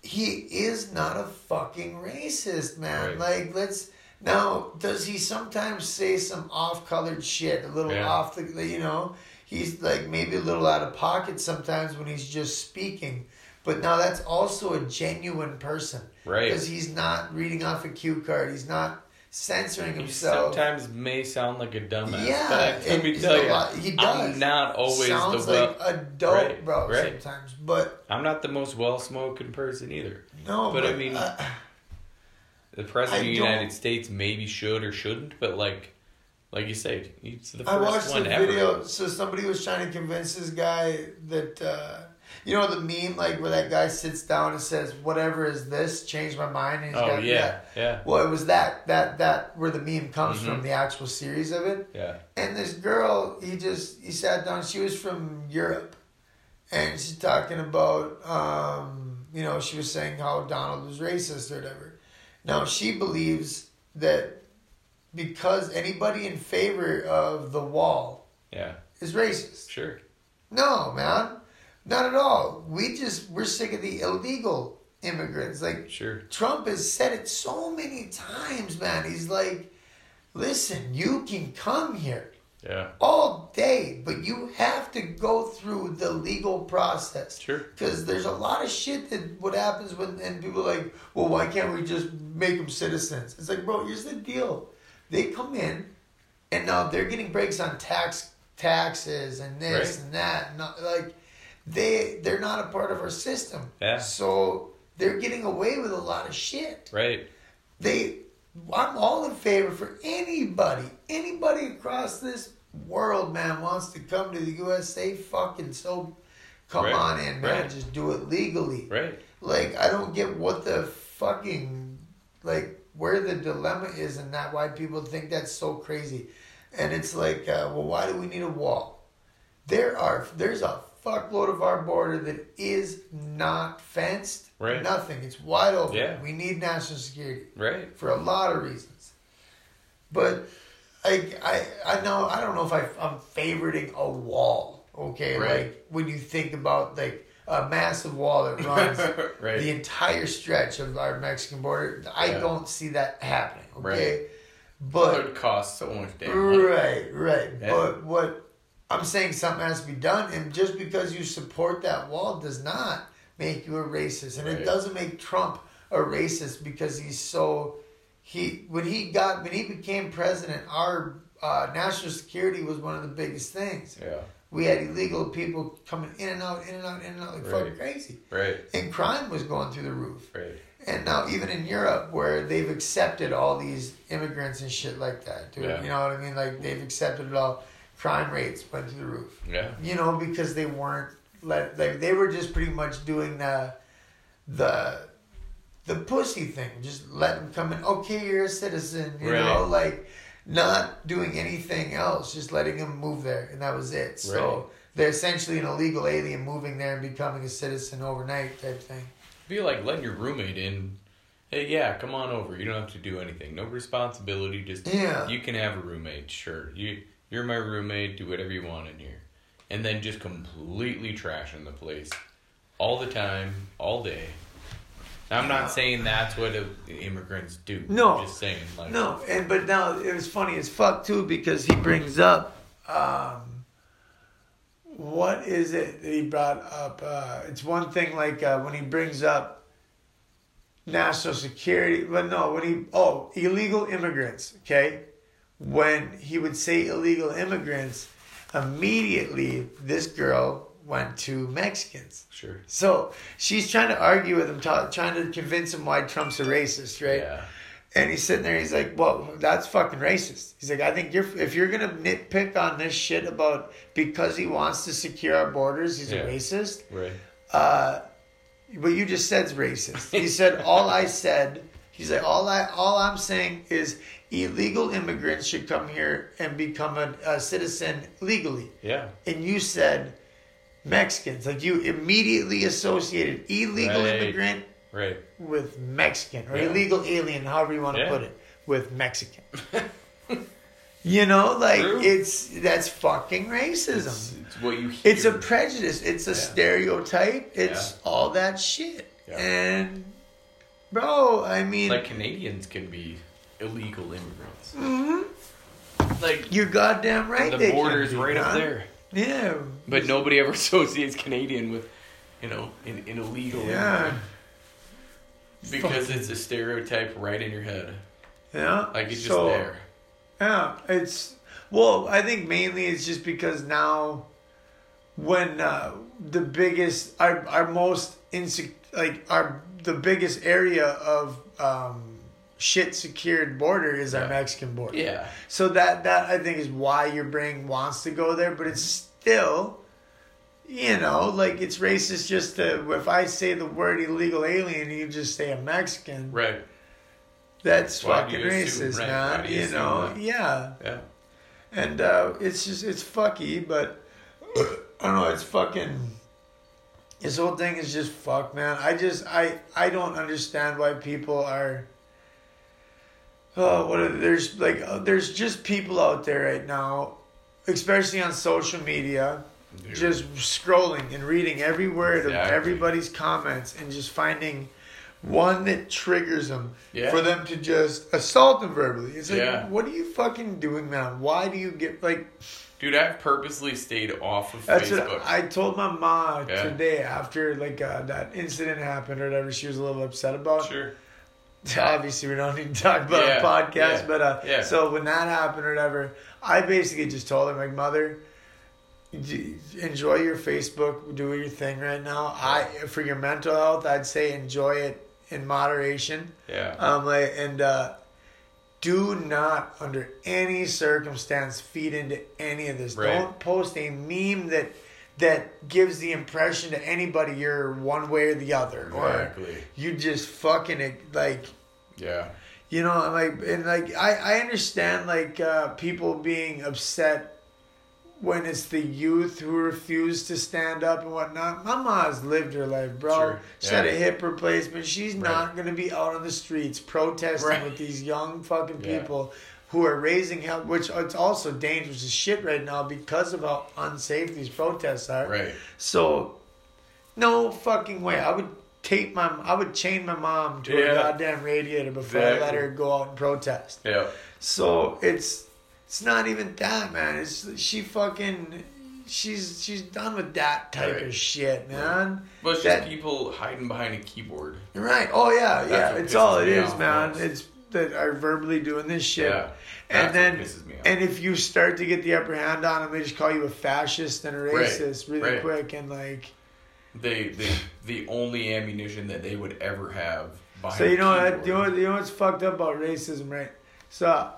he is not a fucking racist, man. Right. Like, let's now. Does he sometimes say some off-colored shit, a little Yeah. off the, you know? He's like maybe a little out of pocket sometimes when he's just speaking. But now that's also a genuine person, Right. Because he's not reading off a cue card. He's not censoring He himself. sometimes may sound like a dumbass. Yeah, but let and me tell you, lot- he does. I'm not always Sounds the well. like a dope, Right, bro. right. Sometimes, but I'm not the most well spoken person either. no. But But, I mean, uh, The president of the United States maybe should or shouldn't, but like, like you said, he's the I first watched one the ever. So somebody was trying to convince this guy that uh, you know the meme like where that guy sits down and says, "Whatever is this? Change my mind." And he's Oh got yeah, that. yeah, Well, it was that that that where the meme comes Mhm. from, the actual series of it. yeah. And this girl, he just he sat down. She was from Europe, and she's talking about, um, you know, she was saying how Donald was racist or whatever. Now she believes that because anybody in favor of the wall Yeah, is racist. sure. No, man, not at all. We just we're sick of the illegal immigrants. Like Sure. Trump has said it so many times, man. He's like, listen, you can come here Yeah. all day, but you have to go through the legal process. Sure. Because there's a lot of shit that what happens when and people are like, well, why can't we just make them citizens? It's like, bro, here's the deal: they come in, and now they're getting breaks on tax taxes and this Right. and that, and not, like they they're not a part of our system. Yeah. So they're getting away with a lot of shit Right. they I'm all in favor for anybody, anybody across this world, man, wants to come to the USA, fucking so come Right, on in, man. right. Just do it legally. Right. Like I don't get what the fucking like where the dilemma is and that why people think that's so crazy. And it's like, uh, well, why do we need a wall? There are there's a fuckload of our border that is not fenced. Right. Nothing. It's wide open. Yeah. We need national security Right. for a lot of reasons. But I I I know I don't know if I I'm favoriting a wall. Okay, Right. like when you think about like a massive wall that <laughs> runs right. the entire stretch of our Mexican border, I Yeah. don't see that happening. Okay, Right. it but would cost so much damn money. right, right. Yeah. But what I'm saying, something has to be done, and just because you support that wall does not make you a racist, and Right. it doesn't make Trump a racist because he's so he when he got when he became president, our uh, national security was one of the biggest things. Yeah. We had illegal people coming in and out, in and out, in and out, like fucking crazy, Right. and crime was going through the roof. Right. And now even in Europe where they've accepted all these immigrants and shit like that, dude. Yeah. You know what I mean? Like they've accepted it all. Crime rates went through the roof. Yeah. You know, because they weren't let like they were just pretty much doing the the the pussy thing. Just let them come in. Okay, you're a citizen, you know, like not doing anything else, just letting them move there and that was it. So Right. they're essentially an illegal alien moving there and becoming a citizen overnight type thing. Be like letting your roommate in. Hey, yeah, come on over. You don't have to do anything. No responsibility. Just Yeah. you can have a roommate. Sure, you you're my roommate. Do whatever you want in here, and then just completely trashing the place all the time, all day. Now, I'm not saying that's what immigrants do. No. I'm just saying like No, and but now it was funny as fuck too because he brings up um, what is it that he brought up? Uh, it's one thing like uh, when he brings up national security. But no, when he oh illegal immigrants. Okay, when he would say illegal immigrants, immediately this girl went to Mexicans. Sure. So she's trying to argue with him, ta- trying to convince him why Trump's a racist, right? Yeah. And he's sitting there. He's like, "Well, that's fucking racist." He's like, "I think you're if you're gonna nitpick on this shit about because he wants to secure our borders, he's Yeah. a racist." Right. Uh, what you just said's racist. He said, "All I said." He's like, "All I all I'm saying is illegal immigrants should come here and become a, a citizen legally." Yeah. And you said Mexicans, like you immediately associated illegal Right. immigrant Right. with Mexican or Yeah. illegal alien, however you want to Yeah. put it, with Mexican. <laughs> you know, like True. it's that's fucking racism. It's, it's what you hear. It's a prejudice. It's a Yeah. stereotype. It's all that shit. And, bro, I mean, like Canadians can be illegal immigrants. mhm. Like you're goddamn right. the they can border's be, right up there. Yeah. But nobody ever <laughs> associates Canadian with, you know, an, an illegal Yeah. immigrant. Because it's a stereotype right in your head. Yeah. Like it's just there. Yeah, it's well. I think mainly it's just because now, when uh, the biggest, our our most insec like our the biggest area of um, shit secured border is our Yeah. Mexican border. Yeah. So that that I think is why your brain wants to go there, but it's still, you know, like it's racist just to if I say the word illegal alien, you just say a Mexican. Right. That's Why fucking assume, racist, right? Man. you You, know, that? yeah. Yeah. And uh, it's just it's fucky, but <coughs> I don't know. It's fucking. This whole thing is just fuck, man. I just I I don't understand why people are. Oh, what are, there's like uh, there's just people out there right now, especially on social media, Dude. just scrolling and reading every word of everybody's comments and just finding one that triggers them Yeah. for them to just assault them verbally. It's like, Yeah. what are you fucking doing, man? Why do you get like? Dude, I've purposely stayed off of That's Facebook. what I told my mom Yeah. today after like uh, that incident happened or whatever. She was a little upset about. sure. <laughs> Obviously, we don't need to talk about Yeah, a podcast, yeah, but uh, yeah. so when that happened or whatever, I basically just told her, like, mother, enjoy your Facebook, do your thing right now. I for your mental health, I'd say enjoy it in moderation. Yeah. Um, like, and uh, do not, under any circumstance, feed into any of this. Right. Don't post a meme that that gives the impression to anybody you're one way or the other, Exactly. or you just fucking it like Yeah. you know, I'm like, and like, I, I understand like uh, people being upset when it's the youth who refuse to stand up and whatnot. My mom's lived her life, bro. Sure, She had a hip replacement. She's not gonna be out on the streets protesting Right. with these young fucking Yeah. Who are raising hell. Which it's also dangerous as shit right now because of how unsafe these protests are. Right. So, no fucking way. I would tape my, I would chain my mom to Yeah. a goddamn radiator before I let her go out and protest. Yeah. So it's, it's not even that, man. It's she fucking, she's she's done with that type Right. of shit, man. But it's That- just people hiding behind a keyboard. Right? Oh yeah, yeah. It's all it is, off man. It's that are verbally doing this shit. Yeah. And then, what pisses me off. and if you start to get the upper hand on them, they just call you a fascist and a Right, racist really right. quick, and like, They, they, the only ammunition that they would ever have. So you know, what, you know, you know what's fucked up about racism, right? So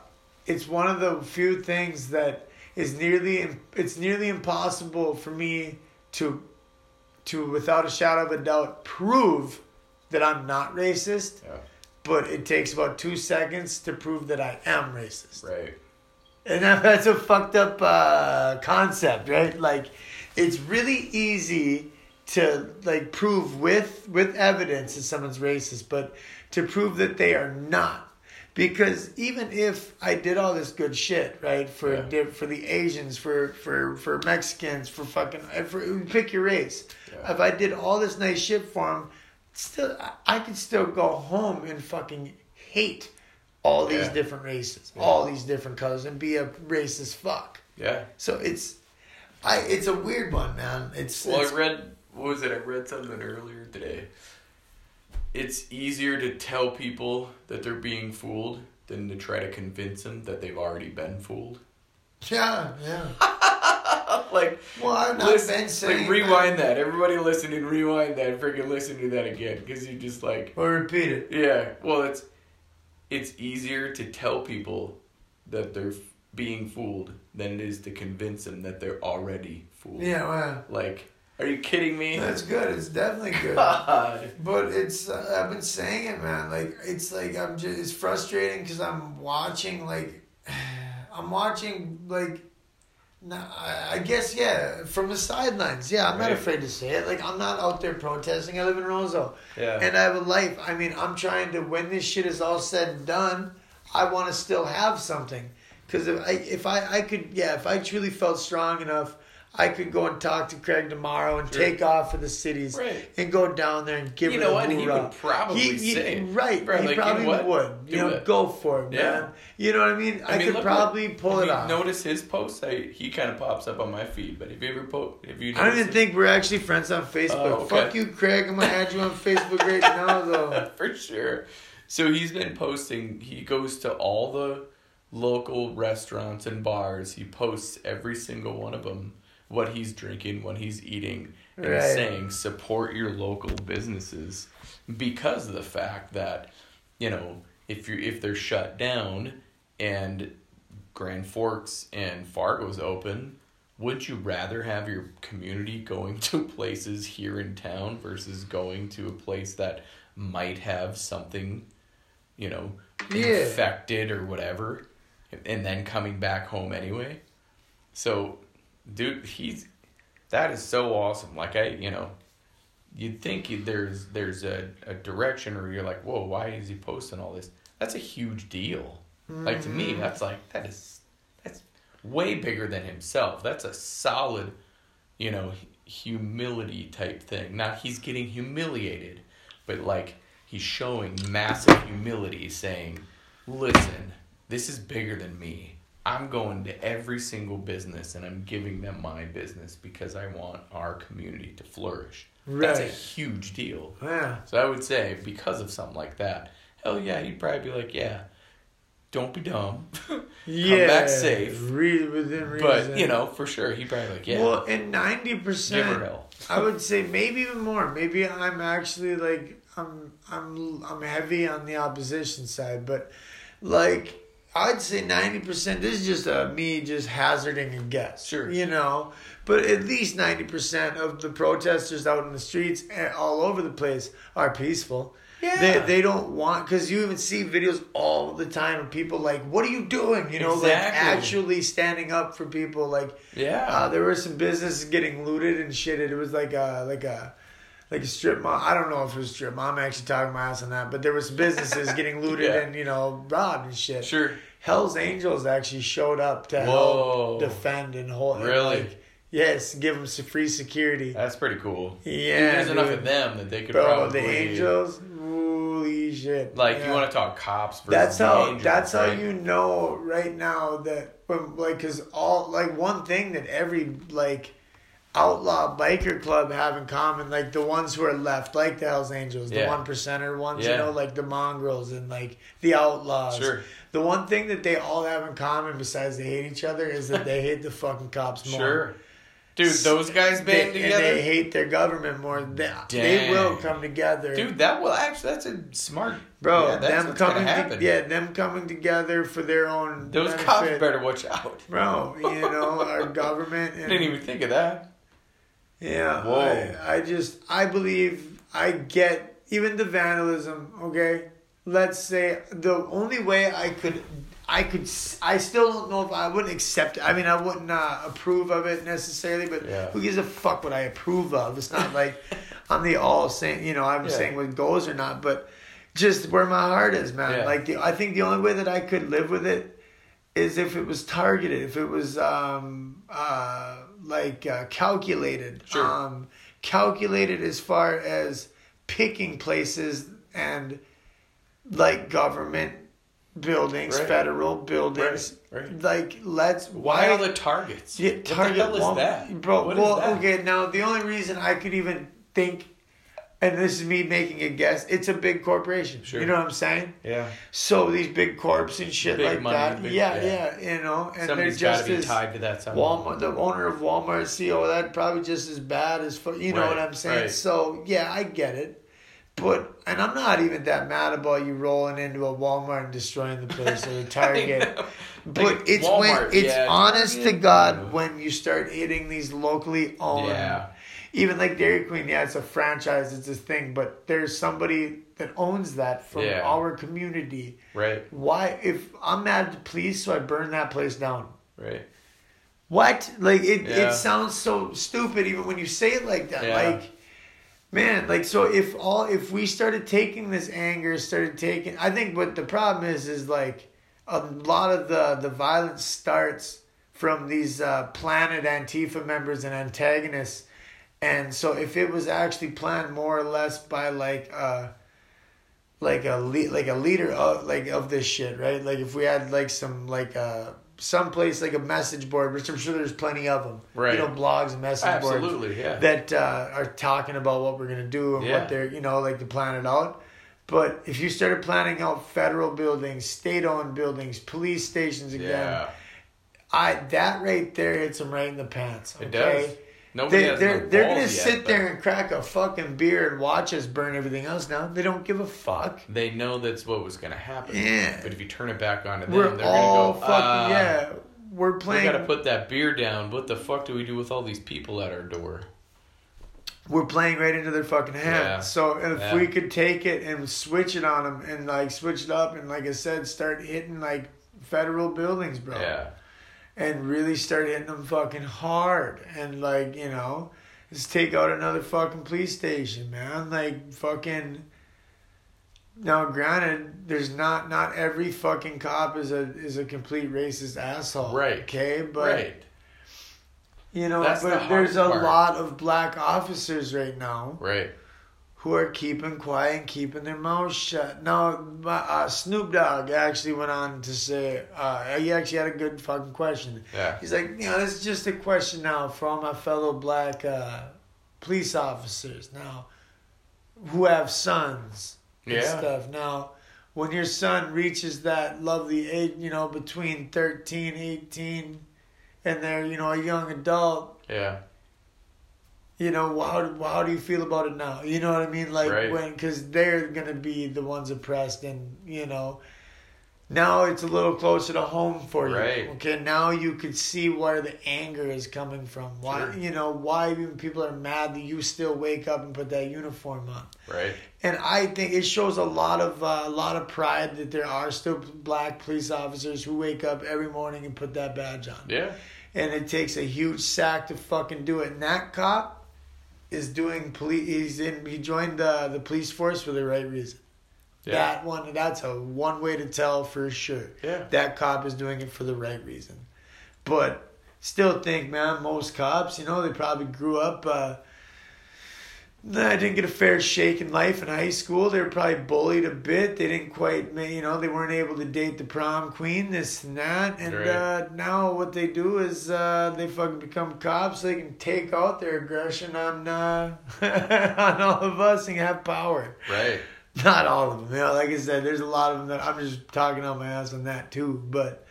it's one of the few things that is nearly it's nearly impossible for me to to without a shadow of a doubt prove that I'm not racist, Yeah. But it takes about two seconds to prove that I am racist. Right. And that- that's a fucked up uh, concept, right? Like, it's really easy to like prove with with evidence that someone's racist, but to prove that they are not. Because even if I did all this good shit, right, for Yeah. for the Asians, for for for Mexicans, for fucking for, pick your race, Yeah. if I did all this nice shit for them, still I- could still go home and fucking hate all these Yeah. different races, Yeah. all these different colors, and be a racist fuck. Yeah. So it's, I it's a weird one, man. It's, Well, it's I read what was it? I read something earlier today. It's easier to tell people that they're being fooled than to try to convince them that they've already been fooled. yeah, yeah. <laughs> like, Well, I've not listen, been saying like rewind that. Everybody listen and rewind that. Freaking listen to that again, because you just like, Or repeat it. yeah. Well, it's it's easier to tell people that they're f- being fooled than it is to convince them that they're already fooled. Yeah, well, Like, are you kidding me? that's good. It's definitely <laughs> good. God. But it's uh, I've been saying it, man. Like it's like I'm just it's frustrating because I'm watching like <sighs> I'm watching like. No, I guess yeah, from the sidelines. Yeah, I'm not afraid to say it. Like I'm not out there protesting. I live in Roseau, Yeah. and I have a life. I mean, I'm trying to when this shit is all said and done, I want to still have something. Because if I if I I could yeah if I truly felt strong enough, I could go and talk to Craig tomorrow and Sure. take off for the cities Right. and go down there and give You it know a what? He would probably He- he- say it. right. He like, you know probably would. You Do know, it. go for it, Yeah. man. You know what I mean? I, mean, could probably pull it off. Notice his posts. I, he kind of pops up on my feed. But if you ever post, if you I don't even notice think we're actually friends on Facebook. Oh, okay. Fuck you, Craig. I'm gonna add you on Facebook right now, though. <laughs> for sure. So he's been posting. He goes to all the local restaurants and bars. He posts every single one of them what he's drinking, what he's eating, and Right. saying support your local businesses because of the fact that you know if you if they're shut down and Grand Forks and Fargo's open. Would you rather have your community going to <laughs> places here in town versus going to a place that might have something, you know, Yeah. infected or whatever, and then coming back home anyway? So, dude, he's that is so awesome. Like I, you know, you'd think there's there's a, a direction where you're like, whoa, why is he posting all this? That's a huge deal. Like to me, that's like that is that's way bigger than himself. That's a solid, you know, humility type thing. Not he's getting humiliated, but like he's showing massive humility, saying, "Listen, this is bigger than me. I'm going to every single business and I'm giving them my business because I want our community to flourish." Right. That's a huge deal. Yeah. So I would say because of something like that, hell yeah, he'd probably be like, yeah, don't be dumb, Yeah. <laughs> Come back safe. Read within reason. but you know for sure he'd probably be like, yeah, Well, and ninety percent. <laughs> I would say maybe even more. Maybe I'm actually like I'm I'm I'm heavy on the opposition side, but like I'd say ninety percent. This is just a me just hazarding a guess. Sure. you know, but at least ninety percent of the protesters out in the streets and all over the place are peaceful. Yeah. They, they don't want because you even see videos all the time of people like, "What are you doing?" You know, like actually standing up for people. Like, Yeah. uh, there were some businesses getting looted and shit. It was like a like a like a strip mall. I don't know if it was strip mall. I'm actually talking my ass on that, but there was businesses getting looted Yeah. and you know robbed and shit. Sure. Hell's Angels actually showed up to Whoa. help defend and hold. Really? like, yes, give them some free security. That's pretty cool. Yeah, Dude, there's enough of them that they could Bro, probably the Angels, holy shit! Like Yeah. you want to talk cops versus That's the how. Angels, that's how you know right now that when like because all like one thing that every like outlaw biker club have in common, like the ones who are left, like the Hell's Angels, the Yeah. one percenter ones, you know, like the Mongols and like the outlaws. Sure. The one thing that they all have in common, besides they hate each other, is that they hate the fucking cops more. Sure. Dude, those guys They, band and together. they hate their government more. They, they will come together. Dude, that will actually that's a smart Bro, yeah, that's them coming, happen. to, yeah, them coming together for their own. Those benefit. cops better watch out. Bro, you know our <laughs> government. I And, didn't even think of that. Yeah, Whoa. I, I just I believe I get even the vandalism. Okay, let's say the only way I could. I could. I still don't know if I wouldn't accept it. I mean, I wouldn't uh, approve of it necessarily. But Yeah. who gives a fuck what I approve of? It's not like <laughs> I'm the all saying. You know, I'm Yeah. saying what goes or not. But just where my heart is, man. Yeah. Like the, I think the only way that I could live with it is if it was targeted, if it was um, uh, like uh, calculated, Sure. um, calculated as far as picking places and like government buildings, Right. federal buildings. Right, right. Like let's Why are the targets? yeah, what target the hell is that? bro? What is well, that? okay. Now the only reason I could even think, and this is me making a guess, it's a big corporation. Sure. You know what I'm saying? Yeah. So these big corps and shit Big like money, that, big- yeah, yeah. yeah, you know, and Somebody's they're just be as tied to that somehow. Walmart, the owner of Walmart, CEO, that probably just as bad as fu- you know Right, what I'm saying. right. So yeah, I get it, But and I'm not even that mad about you rolling into a Walmart and destroying the place or <laughs> a Target. But Like, it's Walmart, when it's yeah, honest to God when you start hitting these locally owned Yeah. Even like Dairy Queen, yeah, it's a franchise, it's a thing, but there's somebody that owns that from Yeah. our community. Right. Why if I'm mad at the police, so I burn that place down. Right. What? Like it, Yeah. it sounds so stupid even when you say it like that. Yeah. Like man, like so if all if we started taking this anger, started taking I think what the problem is is like a lot of the the violence starts from these uh, planet Antifa members and antagonists. And so if it was actually planned more or less by like uh like a le- like a leader of like of this shit, right? Like if we had like some like uh some place like a message board, which I'm sure there's plenty of them, Right. You know, blogs and message boards Absolutely. Yeah. that uh, are talking about what we're gonna do and Yeah. what they're you know like to plan it out. But if you started planning out federal buildings, state-owned buildings, police stations again, yeah. I that right there hits them right in the pants. It does. Nobody They, has they're no they're gonna yet, sit but there and crack a fucking beer and watch us burn everything else down. They don't give a fuck. They know that's what was gonna happen. Yeah. But if you turn it back on to them, We're they're all gonna go. fucking "Ah, yeah. We're playing. We gotta put that beer down. What the fuck do we do with all these people at our door? we're playing right into their fucking hands. Yeah. So if Yeah. we could take it and switch it on them and like switch it up and like I said, start hitting like federal buildings, bro. Yeah. And really start hitting them fucking hard and like you know, just take out another fucking police station, man. Like fucking. Now, granted, there's not not every fucking cop is a is a complete racist asshole, Right. Okay, but right. you know, That's the but hard there's a part. lot of black officers right now Right. Who are keeping quiet and keeping their mouths shut. Now, uh, Snoop Dogg actually went on to say, uh, he actually had a good fucking question. Yeah. He's like, you know, this is just a question now for all my fellow black uh, police officers now who have sons and Yeah. stuff. Now, when your son reaches that lovely age, you know, between 13, 18, and they're, you know, a young adult, Yeah. You know how, how do you feel about it now you know what i mean like Right. when because they're gonna be the ones oppressed and you know now it's a little closer to home for you Right. okay now you could see where the anger is coming from why Sure. you know why even people are mad that you still wake up and put that uniform on Right. and I think it shows a lot of uh, a lot of pride that there are still black police officers who wake up every morning and put that badge on Yeah. and it takes a huge sack to fucking do it. And that cop is doing police. He's in. He joined the the police force for the right reason. Yeah. That one. That's a one way to tell for sure. Yeah. That cop is doing it for the right reason. But still think, man, most cops, you know, they probably grew up. Uh, I didn't get a fair shake in life in high school. They were probably bullied a bit. They didn't quite, you know, they weren't able to date the prom queen, this and that. And Right. uh, now what they do is uh, they fucking become cops. They can take out their aggression on uh, <laughs> on all of us and have power. Right. Not all of them, you know. Like I said, there's a lot of them that I'm just talking on my ass on that too. But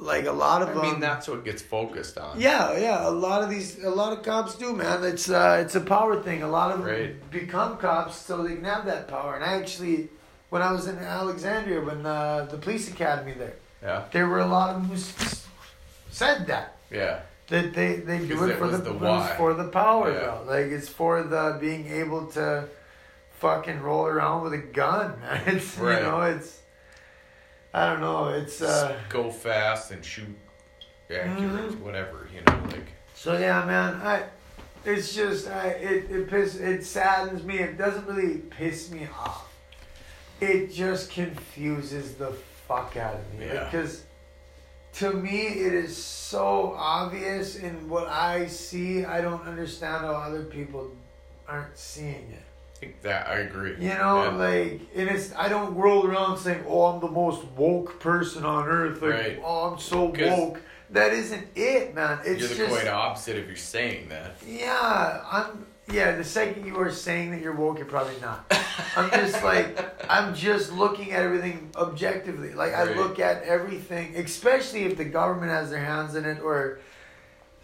like a lot of I mean, that's what gets focused on. yeah, yeah. A lot of these, a lot of cops do, man. It's uh, it's a power thing. A lot of them Right. become cops so they can have that power. And I actually, when I was in Alexandria, when uh, the police academy there, Yeah. there were a lot of them who said that Yeah. that they they do it for the, the it for the power, Yeah. bro. Like it's for the being able to fucking roll around with a gun. <laughs> It's Right. you know it's. I don't know. It's uh. Go fast and shoot accurate, Mhm. whatever, you know, like. So yeah, man, I it's just I it it piss it saddens me. It doesn't really piss me off. It just confuses the fuck out of me Yeah. because to me it is so obvious in what I see. I don't understand how other people aren't seeing it. I think that I agree. You know, Yeah. like, and it's I don't roll around saying, "Oh, I'm the most woke person on earth." Like, Right. "Oh, I'm so woke." That isn't it, man. It's You're the just quite opposite if you're saying that. yeah, I'm. Yeah, the second you are saying that you're woke, you're probably not. I'm just <laughs> like, I'm just looking at everything objectively. Like I look at everything, especially if the government has their hands in it, or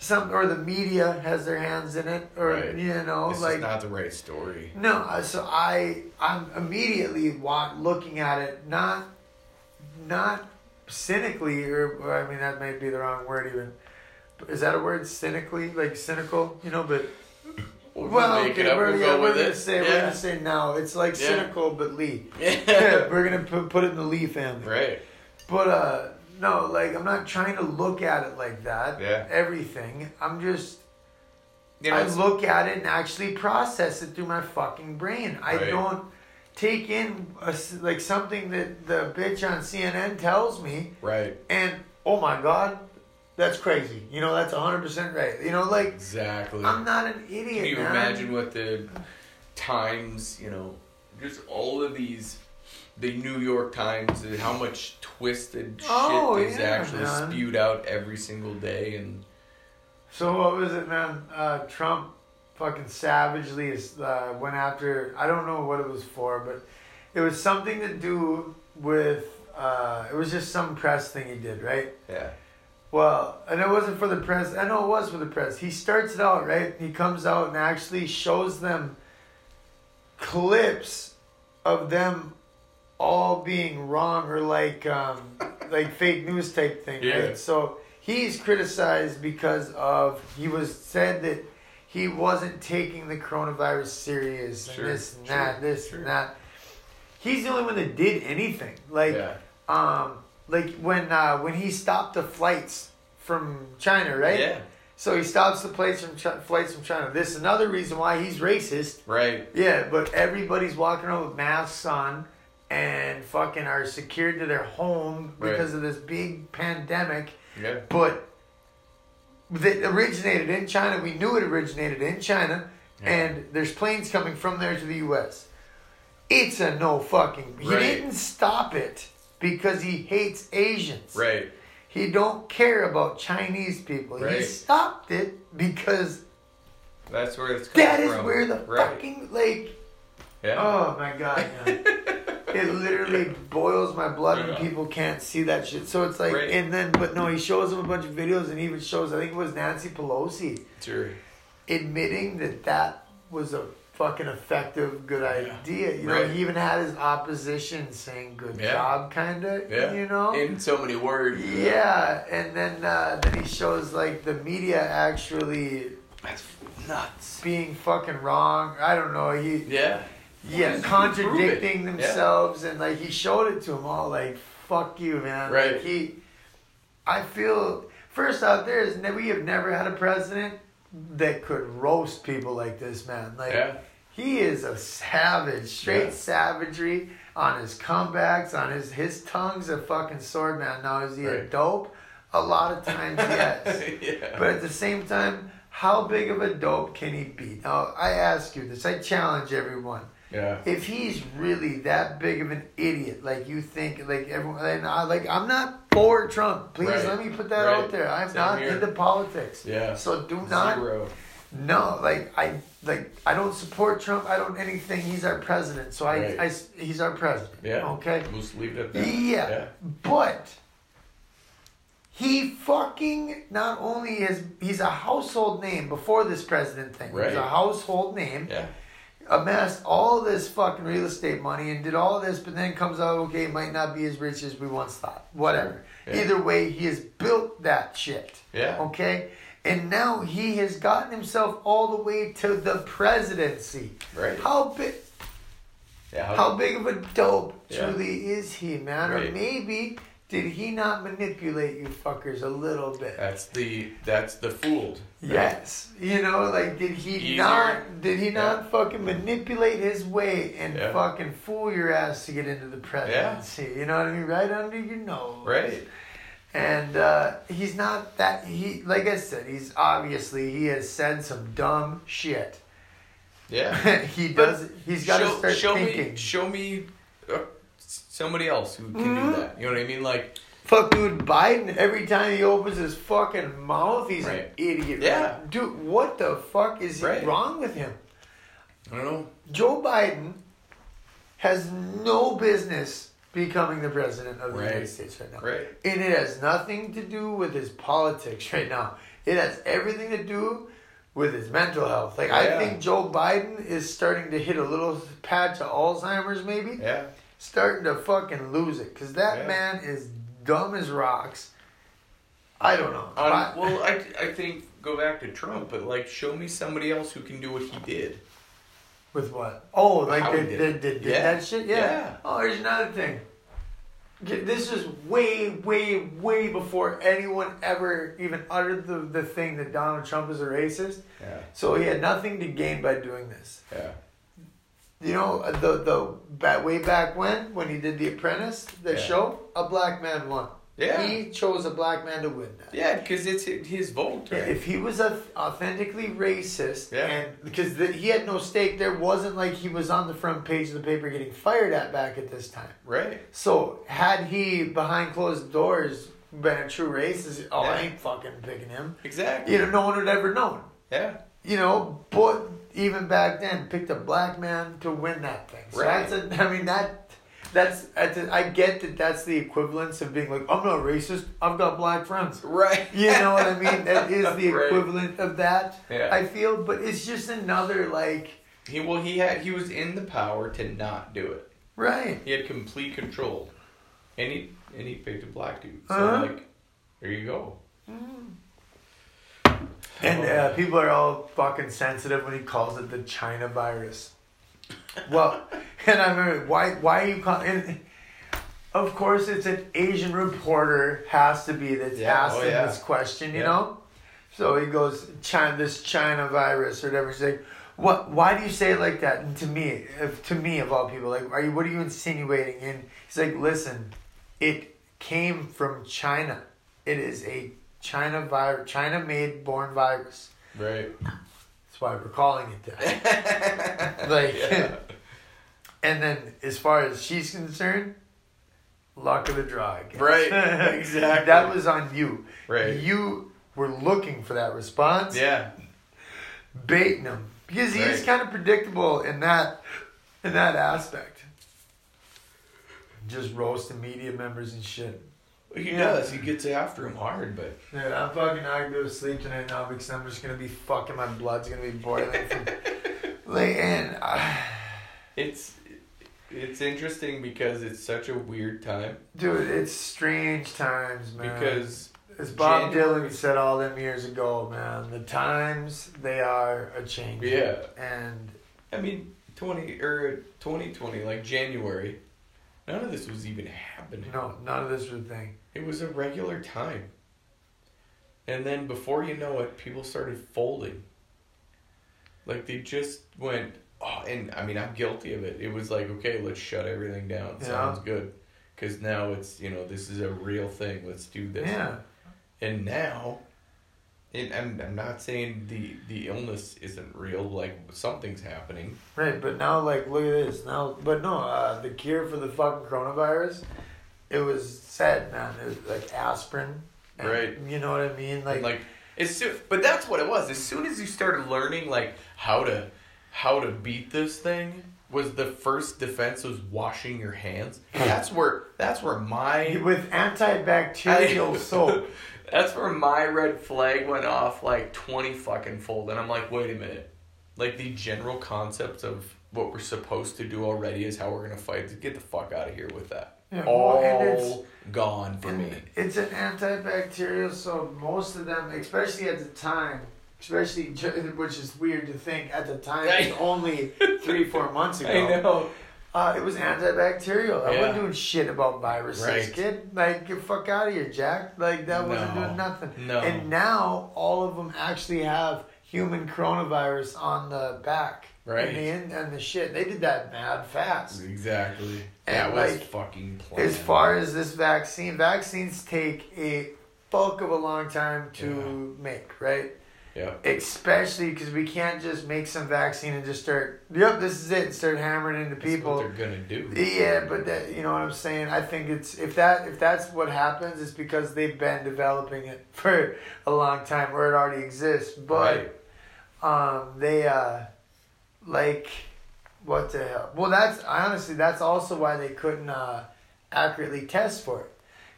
some or the media has their hands in it, or Right. you know, This like not the right story. no. So I I'm immediately wa- looking at it, not not cynically, or, or I mean that might be the wrong word even. Is that a word? Cynically, like cynical, you know, but. We'll Well, make okay, it up. we're, We'll yeah, go we're with gonna it. say we're gonna say now. It's like Yeah. cynical, but Lee. <laughs> Yeah. <laughs> we're gonna put, put it in the Lee family. right. But uh no, like I'm not trying to look at it like that. Yeah. Everything. I'm just You know, I look at it and actually process it through my fucking brain. I Right. don't take in a like something that the bitch on CNN tells me right. and oh my god, that's crazy. You know, that's 100% right. You know, like Exactly. I'm not an idiot, Can you man. imagine what the Times, you know, just all of these, the New York Times, and how much twisted shit Oh, is yeah, actually man. spewed out every single day, and So what was it, man? Uh, Trump fucking savagely is, uh, went after. I don't know what it was for, but it was something to do with. Uh, it was just some press thing he did, right? yeah, Well, and it wasn't for the press. I know it was for the press. He starts it out right. He comes out and actually shows them clips of them all being wrong or like um, like fake news type thing, Yeah. right? So he's criticized because of he was said that he wasn't taking the coronavirus serious and Sure, this and sure, that, this sure. and that. He's the only one that did anything. Like yeah, um like when uh when he stopped the flights from China, right? yeah, So he stops the flights from flights from China. This is another reason why he's racist. right, Yeah, but everybody's walking around with masks on and fucking are secured to their home Right. because of this big pandemic. yeah, But that originated in China. We knew it originated in China, Yeah. and there's planes coming from there to the U.S. It's a no fucking. He Right. didn't stop it because he hates Asians. right, He don't care about Chinese people. Right. He stopped it because that's where it's coming from. that is from. where the right. fucking like. yeah, Oh my god. <laughs> it literally boils my blood when Yeah. people can't see that shit. So it's like, Right. and then, but no, he shows them a bunch of videos and even shows, I think it was Nancy Pelosi sure, admitting that that was a fucking effective, good Yeah. idea. You know, Right. he even had his opposition saying "good Yeah. job," kind of. yeah, You know. in so many words. yeah, and then uh, then he shows like the media actually that's nuts. being fucking wrong. I don't know. He Yeah, yeah contradicting themselves and like he showed it to them all like fuck you man. Right. Like he, I feel first out there is that we have never had a president that could roast people like this man. Like yeah, he is a savage, straight Yeah. savagery on his comebacks, on his his tongue's a fucking sword man. Now is he a dope? A lot of times, <laughs> yes. yeah, But at the same time, how big of a dope can he be? Now I ask you this. I challenge everyone. Yeah, If he's really that big of an idiot, like you think, like everyone, and I, like I'm not for Trump. Please Right. let me put that Right. out there. I'm Same not here. into politics. yeah. So do not Zero. no, like I like I don't support Trump. I don't anything. He's our president, so I, Right. I he's our president. Yeah. Okay. We'll leave it at that. Yeah. Yeah. But he fucking not only is he's a household name before this president thing. Right. He's a household name. Yeah. Amassed all this fucking real estate money and did all this, but then comes out okay, might not be as rich as we once thought. Whatever. Yeah. Either way, he has built that shit. Yeah. Okay? And now he has gotten himself all the way to the presidency. Right. How big Yeah. how big of a dope Yeah. truly is he, man? Or maybe did he not manipulate you fuckers a little bit? That's the that's the fooled. right? Yes. You know, like did he not did he not Yeah. fucking manipulate his way and Yeah. fucking fool your ass to get into the presidency? You know what I mean? Right under your nose. Right. And uh, he's not that he like I said, he's obviously he has said some dumb shit. Yeah. <laughs> he But does he's got to show, start show thinking. me show me uh, somebody else who can Mhm. do that. You know what I mean? Like Fuck, dude, Biden, every time he opens his fucking mouth, he's an idiot. Yeah. Dude, what the fuck is Right. wrong with him? I don't know. Joe Biden has no business becoming the president of the Right. United States right now. Right. And it has nothing to do with his politics right now. It has everything to do with his mental health. Like Yeah. I think Joe Biden is starting to hit a little patch of Alzheimer's, maybe Yeah. Starting to fucking lose it because that Yeah. man is dumb as rocks. I don't know. Um, well, I, I think go back to Trump, but like show me somebody else who can do what he did. With what? Oh, like they did, did did, did Yeah. that shit? Yeah. Yeah. Oh, here's another thing. This is way, way, way before anyone ever even uttered the, the thing that Donald Trump is a racist. Yeah. So he had nothing to gain by doing this. Yeah. You know, uh, the the back, way back when, when he did The Apprentice, the Yeah. show, a black man won. Yeah. He chose a black man to win that. Yeah, because it's his vote. Right? If he was a, authentically racist, Yeah. and because the, he had no stake, there wasn't like he was on the front page of the paper getting fired at back at this time. right. So had he behind closed doors been a true racist, oh, I ain't fucking picking him. Exactly. You know, no one would ever known. Yeah. You know, but even back then, picked a black man to win that thing. So Right. that's a, I mean that. That's I get that that's the equivalence of being like I'm not racist. I've got black friends. Right. You know what I mean? That is <laughs> the Right. equivalent of that. Yeah. I feel, but it's just another like He well he had he was in the power to not do it. right. He had complete control, and he and he picked a black dude. So Uh-huh. like, there you go. And uh, people are all fucking sensitive when he calls it the China virus. Well, <laughs> and I remember why why are you calling? And of course, it's an Asian reporter has to be that's Yeah, asking oh, yeah. this question, you Yeah. know. So he goes China, this China virus or whatever. He's like, what? Why do you say it like that? And to me, if, to me of all people, like, are you? What are you insinuating? And he's like, listen, it came from China. It is a China virus, China made born virus. Right. That's why we're calling it that. <laughs> like, Yeah. <laughs> and then as far as she's concerned, luck of the draw. Right, <laughs> exactly. that was on you. Right. You were looking for that response, Yeah. baiting him because he's Right. kind of predictable in that in that aspect. Just roasting media members and shit. He Yeah. does. He gets after him hard, but Dude, I'm fucking not gonna go to sleep tonight now because I'm just gonna be fucking. My blood's gonna be boiling. From, <laughs> like, and uh, it's it's interesting because it's such a weird time dude, it's strange times, man. because as Bob January- Dylan said all them years ago, man, the times they are a change. Yeah. and I mean twenty or twenty twenty like January, none of this was even happening. no, none of this was a thing. It was a regular time. And then before you know it, people started folding. Like they just went, oh, and I mean, I'm guilty of it. It was like, okay, let's shut everything down. Yeah. Sounds good. Because now it's, you know, this is a real thing. Let's do this. Yeah, And now, and I'm, I'm not saying the, the illness isn't real, like something's happening. right. But now, like, look at this now. But no, uh, the cure for the fucking coronavirus, it was said, man. It was like aspirin. and- Right. You know what I mean? Like, And like as soon, but that's what it was. As soon as you started learning like how to how to beat this thing, was the first defense was washing your hands. <laughs> That's where that's where my with antibacterial I- <laughs> soap. that's where my red flag went off like twenty fucking fold, and I'm like, wait a minute, like the general concept of what we're supposed to do already is how we're gonna fight. Get the fuck out of here with that. Yeah, All well, and it's- gone for me. It's an antibacterial, so most of them, especially at the time, especially which is weird to think at the time, I- it's <laughs> only three four months ago. I know. Uh, it was antibacterial. I Yeah. wasn't doing shit about viruses, Right. kid. Like, get fuck out of here, Jack. Like, that wasn't doing nothing. No. And now all of them actually have human coronavirus on the back. Right. And the, in- and the shit. They did that mad fast. Exactly. And, that was like, fucking planned. As far as this vaccine, vaccines take a fuck of a long time to make, right? yeah. Especially because we can't just make some vaccine and just start, yep, this is it, and start hammering into That's what people. they're gonna do. Yeah, but that, you know what I'm saying. I think it's if that if that's what happens, it's because they've been developing it <laughs> for a long time, or it already exists. But um, they uh, like what the hell? Well, that's honestly that's also why they couldn't uh, accurately test for it,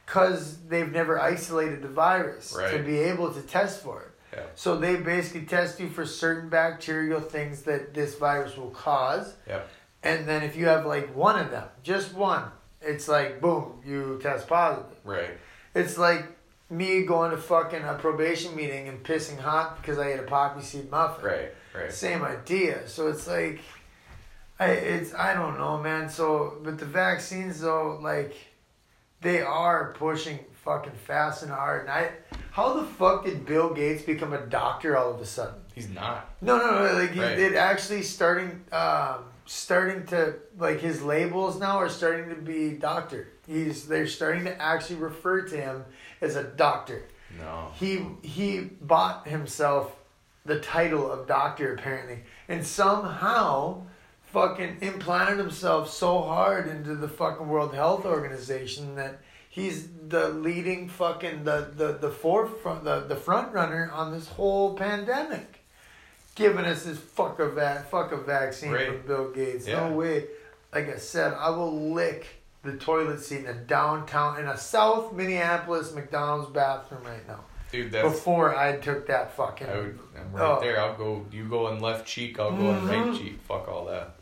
because they've never isolated the virus to be able to test for it. Yeah. So they basically test you for certain bacterial things that this virus will cause. Yep. And then if you have like one of them, just one, it's like boom, you test positive. Right. It's like me going to fucking a probation meeting and pissing hot because I ate a poppy seed muffin. Right. Right. Same idea. So it's like, I it's I don't know, man. So but the vaccines though, like, they are pushing fucking fast and hard. And I, how the fuck did Bill Gates become a doctor all of a sudden? He's not. No, no, no. Like he Right. it actually starting, um, starting to like his labels now are starting to be doctor. He's they're starting to actually refer to him as a doctor. No. He he bought himself the title of doctor apparently, and somehow fucking implanted himself so hard into the fucking World Health Organization that he's the leading fucking the the the forefront the the front runner on this whole pandemic, giving us this fuck a vac fuck a vaccine Right. from Bill Gates. Yeah. No way. Like I said, I will lick the toilet seat in a downtown in a South Minneapolis McDonald's bathroom right now. Dude, that's. Before I took that fucking. I would, I'm right Oh. there. I'll go. You go in left cheek. I'll go in right Mhm. cheek. Fuck all that.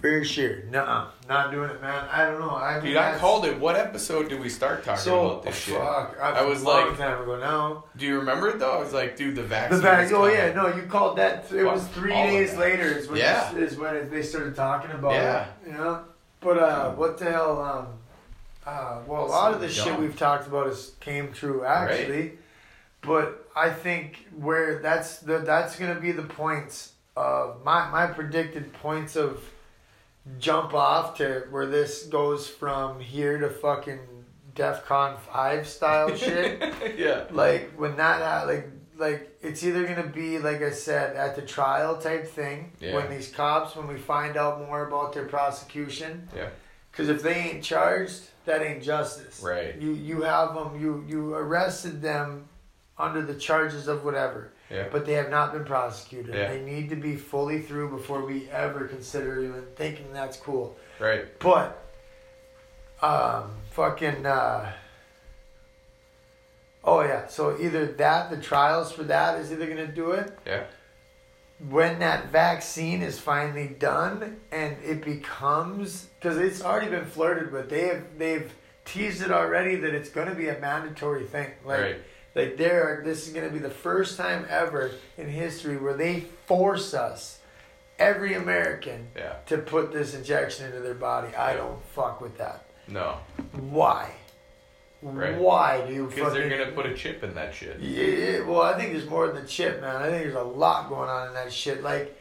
For sure. Nuh-uh. Not doing it, man. I don't know. I mean, Dude, I called it. What episode did we start talking So, about this shit? fuck. I was a long like- time ago now. Do you remember it though? I was like, dude, the vaccine. The is Oh yeah, no, you called that. It was three days later. Is when Yeah. this- is when they started talking about Yeah. it. You know. But uh, what the hell? Um, uh, well, a lot of the So shit we've talked about is came true actually. But I think where that's the that's gonna be the points of my my predicted points of jump off to where this goes from here to fucking DEFCON five style <laughs> shit. yeah. like when that like like it's either gonna be like I said at the trial type thing Yeah. when these cops when we find out more about their prosecution. Yeah. Because if they ain't charged, that ain't justice. Right. You you have them. You you arrested them under the charges of whatever, Yeah. but they have not been prosecuted. Yeah. They need to be fully through before we ever consider even thinking that's cool. Right. But, um, fucking, uh, oh yeah, so either that, the trials for that is either gonna do it. Yeah. When that vaccine is finally done and it becomes, because it's already been flirted with, they have, they've teased it already that it's gonna be a mandatory thing. Like, right. Like there, this is gonna be the first time ever in history where they force us, every American, Yeah. to put this injection into their body. I Yeah. don't fuck with that. No. Why? Right. Why do you Because they're gonna put a chip in that shit. Yeah, well, I think there's more than the chip, man. I think there's a lot going on in that shit. Like,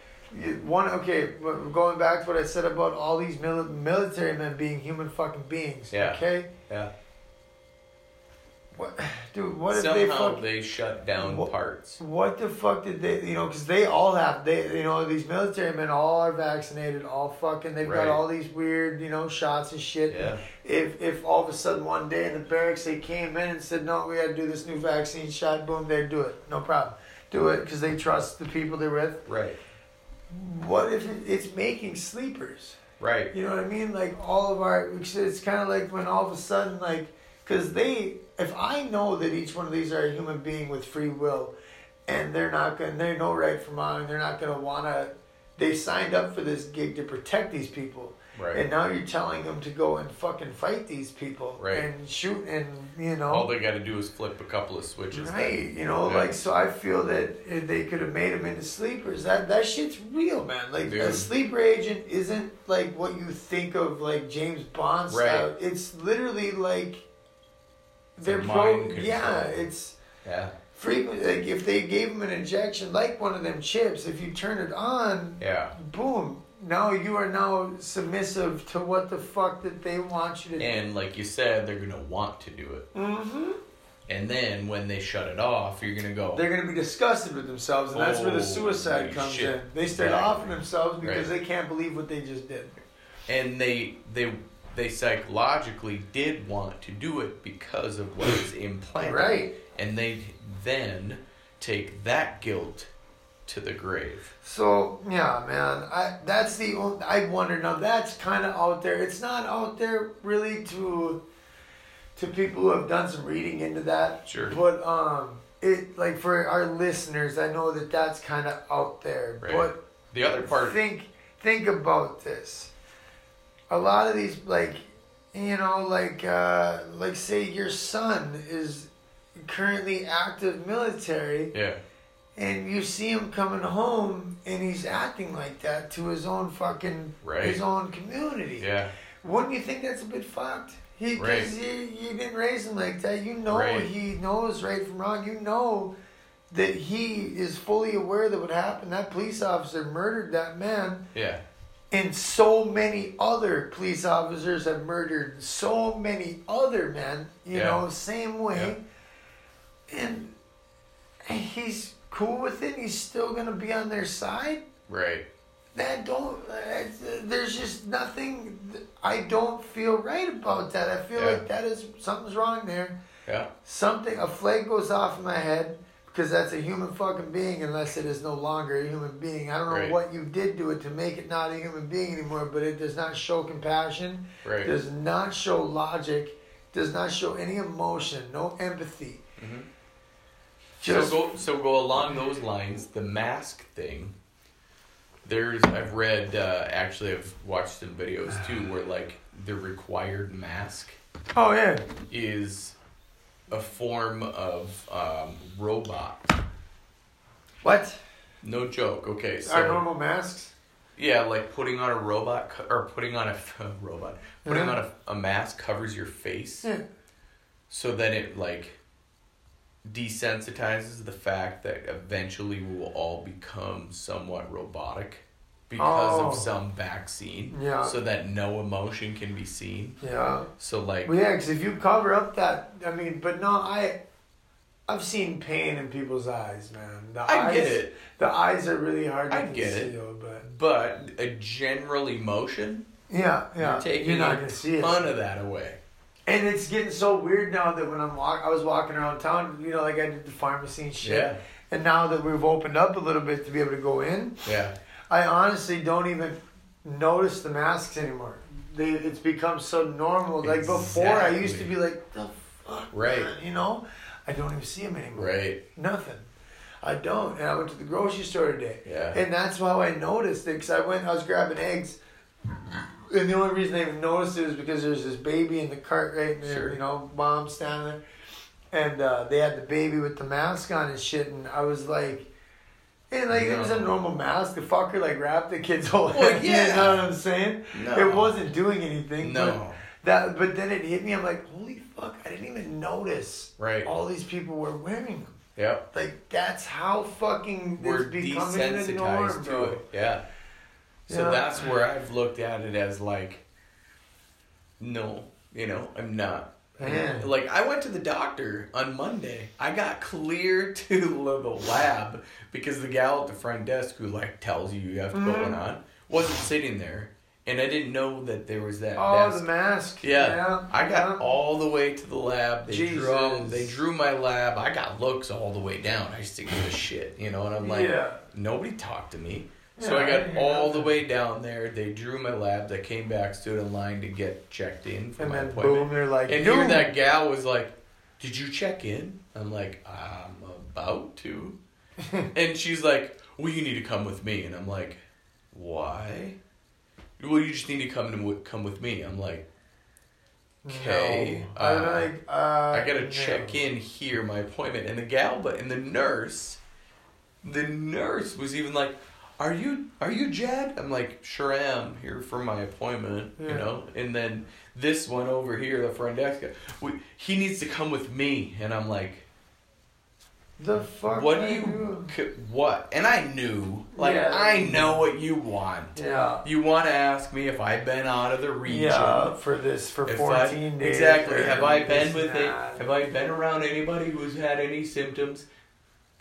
one, okay, going back to what I said about all these mili- military men being human fucking beings. Yeah. Okay. Yeah. What, dude? What if they Somehow fuck? they shut down What- parts. What the fuck did they? You know, because they all have they. You know, these military men all are vaccinated. All fucking. They've Right. got all these weird, you know, shots and shit. Yeah. if if all of a sudden one day in the barracks they came in and said no we got to do this new vaccine shot boom they'd do it no problem do it because they trust the people they're with Right. what if it, it's making sleepers Right. you know what i mean like all of our it's kind of like when all of a sudden like because they if i know that each one of these are a human being with free will and they're not gonna they know right from wrong they're not gonna wanna they signed up for this gig to protect these people Right. and now you're telling them to go and fucking fight these people Right. and shoot and you know All they got to do is flip a couple of switches. right you know Yeah. like so I feel that eh, they could have made them into sleepers that that shit's real man like a sleeper agent isn't like what you think of like James Bond style it's literally like they're pro yeah it's Yeah. frequent like if they gave them an injection like one of them chips if you turn it on Yeah. boom now you are now submissive to what the fuck that they want you to do. And like you said, they're gonna want to do it. Mm-hmm. And then when they shut it off, you're gonna go. They're gonna be disgusted with themselves, and that's where the Oh, suicide comes shit. in. They start Exactly. offing themselves because Right. they can't believe what they just did. and they they they psychologically did want to do it because of what is implanted. Right. And they then take that guilt to the grave. So yeah, man, I that's the only, I wonder now. That's kind of out there. It's not out there really to to people who have done some reading into that. Sure. But um, it like for our listeners, I know that that's kind of out there. Right. But The other part, think think about this. A lot of these like you know like uh like say your son is currently active military yeah, and you see him coming home and he's acting like that to his own fucking Right. his own community. yeah, Wouldn't you think that's a bit fucked? He, Right. you, you didn't raise him like that. You know Right. he knows right from wrong. You know that he is fully aware that what happened. That police officer murdered that man, yeah, and so many other police officers have murdered so many other men. You Yeah. know, same way, and he's cool with it. He's still gonna be on their side right, that don't uh, there's just nothing i don't feel right about that i feel Yeah. like that is something's wrong there yeah, something a flag goes off in my head because that's a human fucking being unless it is no longer a human being i don't know Right. what you did to it to make it not a human being anymore but it does not show compassion right. does not show logic does not show any emotion no empathy Mhm. just so go so go along those lines. The mask thing. There's I've read uh, actually I've watched some videos too <sighs> where like the required mask oh yeah is a form of um, robot. what No joke. Okay, so our normal masks yeah, like putting on a robot co- or putting on a <laughs> robot, putting Uh-huh. on a, a mask covers your face, yeah so then it like desensitizes the fact that eventually we will all become somewhat robotic because Oh. of some vaccine. Yeah. So that no emotion can be seen. yeah So like Well, yeah, because if you cover up that, I mean, but no, I, I've seen pain in people's eyes, man. The I eyes, get it, The eyes are really hard to I get it. conceal, but but a general emotion, yeah, yeah, you're taking not a gonna see it. ton of that away. And it's getting so weird now that when I'm walk, I was walking around town, you know, like I did the pharmacy and shit. Yeah. And now that we've opened up a little bit to be able to go in, Yeah. I honestly don't even notice the masks anymore. They, it's become so normal. Like before, I used to be like, the fuck, Right. man?" you know. I don't even see them anymore. Right. Nothing. I don't. And I went to the grocery store today. Yeah. And that's how I noticed it because I went, I was grabbing eggs. And the only reason I even noticed it was because there's this baby in the cart right there, Sure. you know, mom standing there. And uh, they had the baby with the mask on and shit. And I was like, and like it was a normal mask. The fucker like wrapped the kid's whole Well, head. <laughs> yeah. You know what I'm saying? No. It wasn't doing anything. No. But that, but then it hit me. I'm like, holy fuck! I didn't even notice. Right. All these people were wearing them. Yep. Like that's how fucking We're becoming the norm, desensitized to bro. it. Yeah. So Yeah. that's where I've looked at it as like, no, you know, I'm not. Man. Like I went to the doctor on Monday. I got cleared <laughs> to the lab because the gal at the front desk who like tells you you have to put Mhm. one on wasn't sitting there, and I didn't know that there was that. Oh, desk. the mask. Yeah, I got yeah. all the way to the lab. They drew Jesus. they drew my lab. I got looks all the way down. I used to give a shit, you know, and I'm like, Yeah. nobody talked to me. So I got all the way down there. They drew my labs. I came back, stood in line to get checked in for And my then appointment. boom, they're like, and here that gal was like, "Did you check in?" I'm like, "I'm about to," <laughs> and she's like, "Well, you need to come with me," and I'm like, "Why?" Well, you just need to come to come with me. I'm like, Okay, No. I'm uh, like, uh, I gotta no. check in here, my appointment, and the gal, but and the nurse, the nurse was even like, "Are you are you Jed?" I'm like, "Sure am here for my appointment," you know. And then this one over here, the front desk guy, we, he needs to come with me, and I'm like, The fuck? "What do you what?" And I knew, like, Yeah. I know what you want. Yeah. You want to ask me if I've been out of the region. Yeah, for this for If fourteen I, days. Exactly. Have I been with it? Have I been around anybody who's had any symptoms?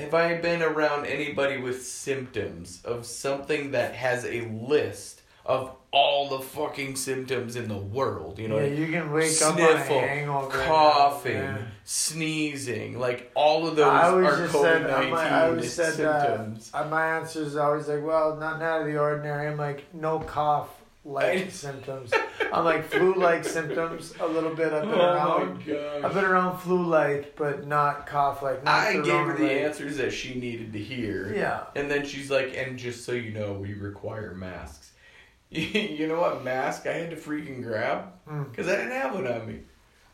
Have I been around anybody with symptoms of something that has a list of all the fucking symptoms in the world? You know, yeah, you can wake sniffle, up on a hangover, coughing, yeah. sneezing, like all of those I are COVID nineteen symptoms. Uh, my answer is always like, well, not out of the ordinary. I'm like, no cough like symptoms. I'm like flu like symptoms a little bit. I've been Oh around. I've been around flu like, but not cough like. I gave her the answers that she needed to hear. Yeah. And then she's like, and just so you know, we require masks. <laughs> you know what mask I had to freaking grab? Hmm. Because I didn't have one on me.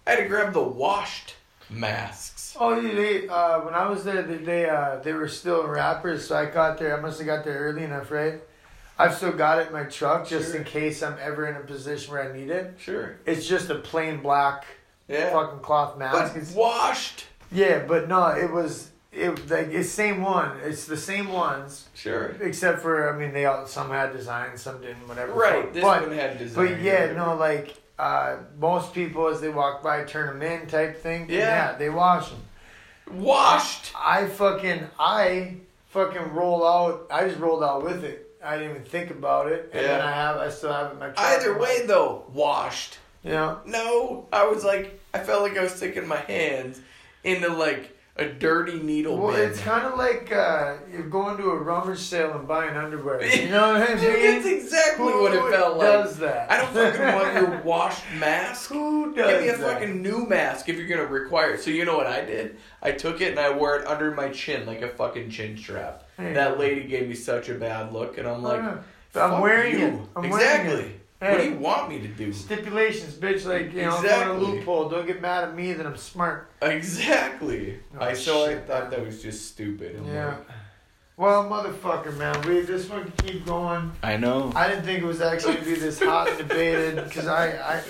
I had to grab the washed masks. Oh, they uh, when I was there, they they, uh, they were still wrappers, so I got there. I must have got there early enough, right? I've still got it in my truck just Sure. in case I'm ever in a position where I need it. Sure. It's just a plain black Yeah. fucking cloth mask. But It's, washed. yeah, but no, it was it like it's same one. It's the same ones, Sure. except for I mean they all some had designs, some didn't, whatever. Right. This but one had design. but yeah, no, like uh, most people as they walk by turn them in type thing. and Yeah. they wash them. Washed. I fucking I fucking roll out. I just rolled out with it. I didn't even think about it, and then I have I still have it in my. Either way, though, washed. know. No, I was like, I felt like I was sticking my hands into like a dirty needle Well, bin. it's kind of like uh, you're going to a rummage sale and buying underwear. You know what I <laughs> mean? Dude, that's exactly Who what it felt like. does that? I don't fucking want your <laughs> washed mask. Who does Give me a that? fucking new mask if you're gonna require it. So you know what I did? I took it and I wore it under my chin like a fucking chin strap. Hey. That lady gave me such a bad look, and I'm like, Yeah. I'm "Fuck wearing you." it. I'm exactly. Wearing it. What do you want me to do? Stipulations, bitch. Like you know, I'm Exactly. going a loophole. Don't get mad at me that I'm smart. Exactly. Oh, I so I thought that was just stupid. and Yeah. like- Well, motherfucker, man, we this one can keep going. I know. I didn't think it was actually gonna be this hot and debated because I, I,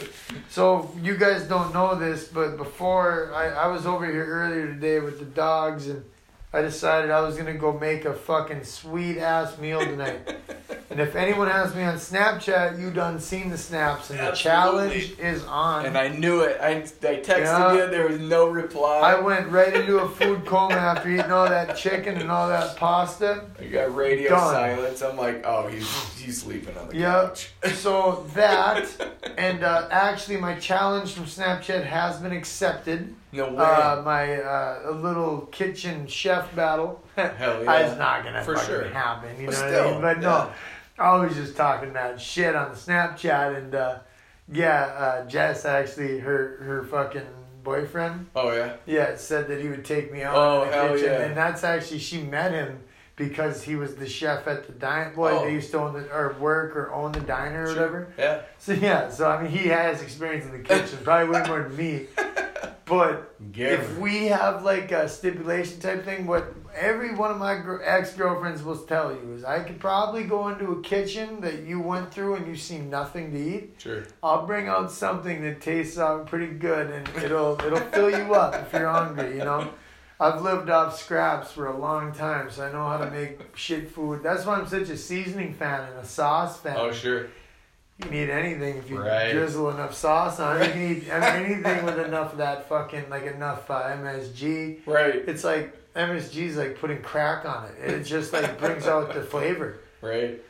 so you guys don't know this, but before I, I was over here earlier today with the dogs and I decided I was gonna go make a fucking sweet ass meal tonight. <laughs> and if anyone has me on Snapchat, you done seen the snaps and the challenge is on. And I knew it. I, I texted Yeah. you. There was no reply. I went right into a food coma after eating all that chicken and all that pasta. You got radio Done. silence. I'm like, oh, he's he's sleeping on the Yeah. couch. <laughs> So that, and uh, actually, my challenge from Snapchat has been accepted. No way. Uh, my uh, little kitchen chef battle. <laughs> Hell yeah. It's not gonna For fucking sure. happen. You But know what I mean? But no, I was just talking that shit on the Snapchat, and uh, yeah, uh, Jess actually her her fucking boyfriend. oh yeah. Yeah, said that he would take me out Oh, in the hell kitchen, yeah. and that's actually she met him because he was the chef at the diner. Well, Oh. they used to own the or work or own the diner or Sure. whatever. Yeah. So yeah, so I mean, he has experience in the kitchen, probably way more than me. <laughs> But Give if we have like a stipulation type thing, what every one of my ex girlfriends will tell you is, I could probably go into a kitchen that you went through and you see nothing to eat. Sure. I'll bring out something that tastes uh, pretty good and it'll it'll fill you up if you're hungry, you know. I've lived off scraps for a long time, so I know how to make shit food. That's why I'm such a seasoning fan and a sauce fan. Oh sure. You can eat anything if you Right. drizzle enough sauce on it. You can eat I mean, anything with enough of that fucking like enough uh, MSG. Right. It's like MSG's like putting crack on it. It just like brings out the <laughs> flavor. Right.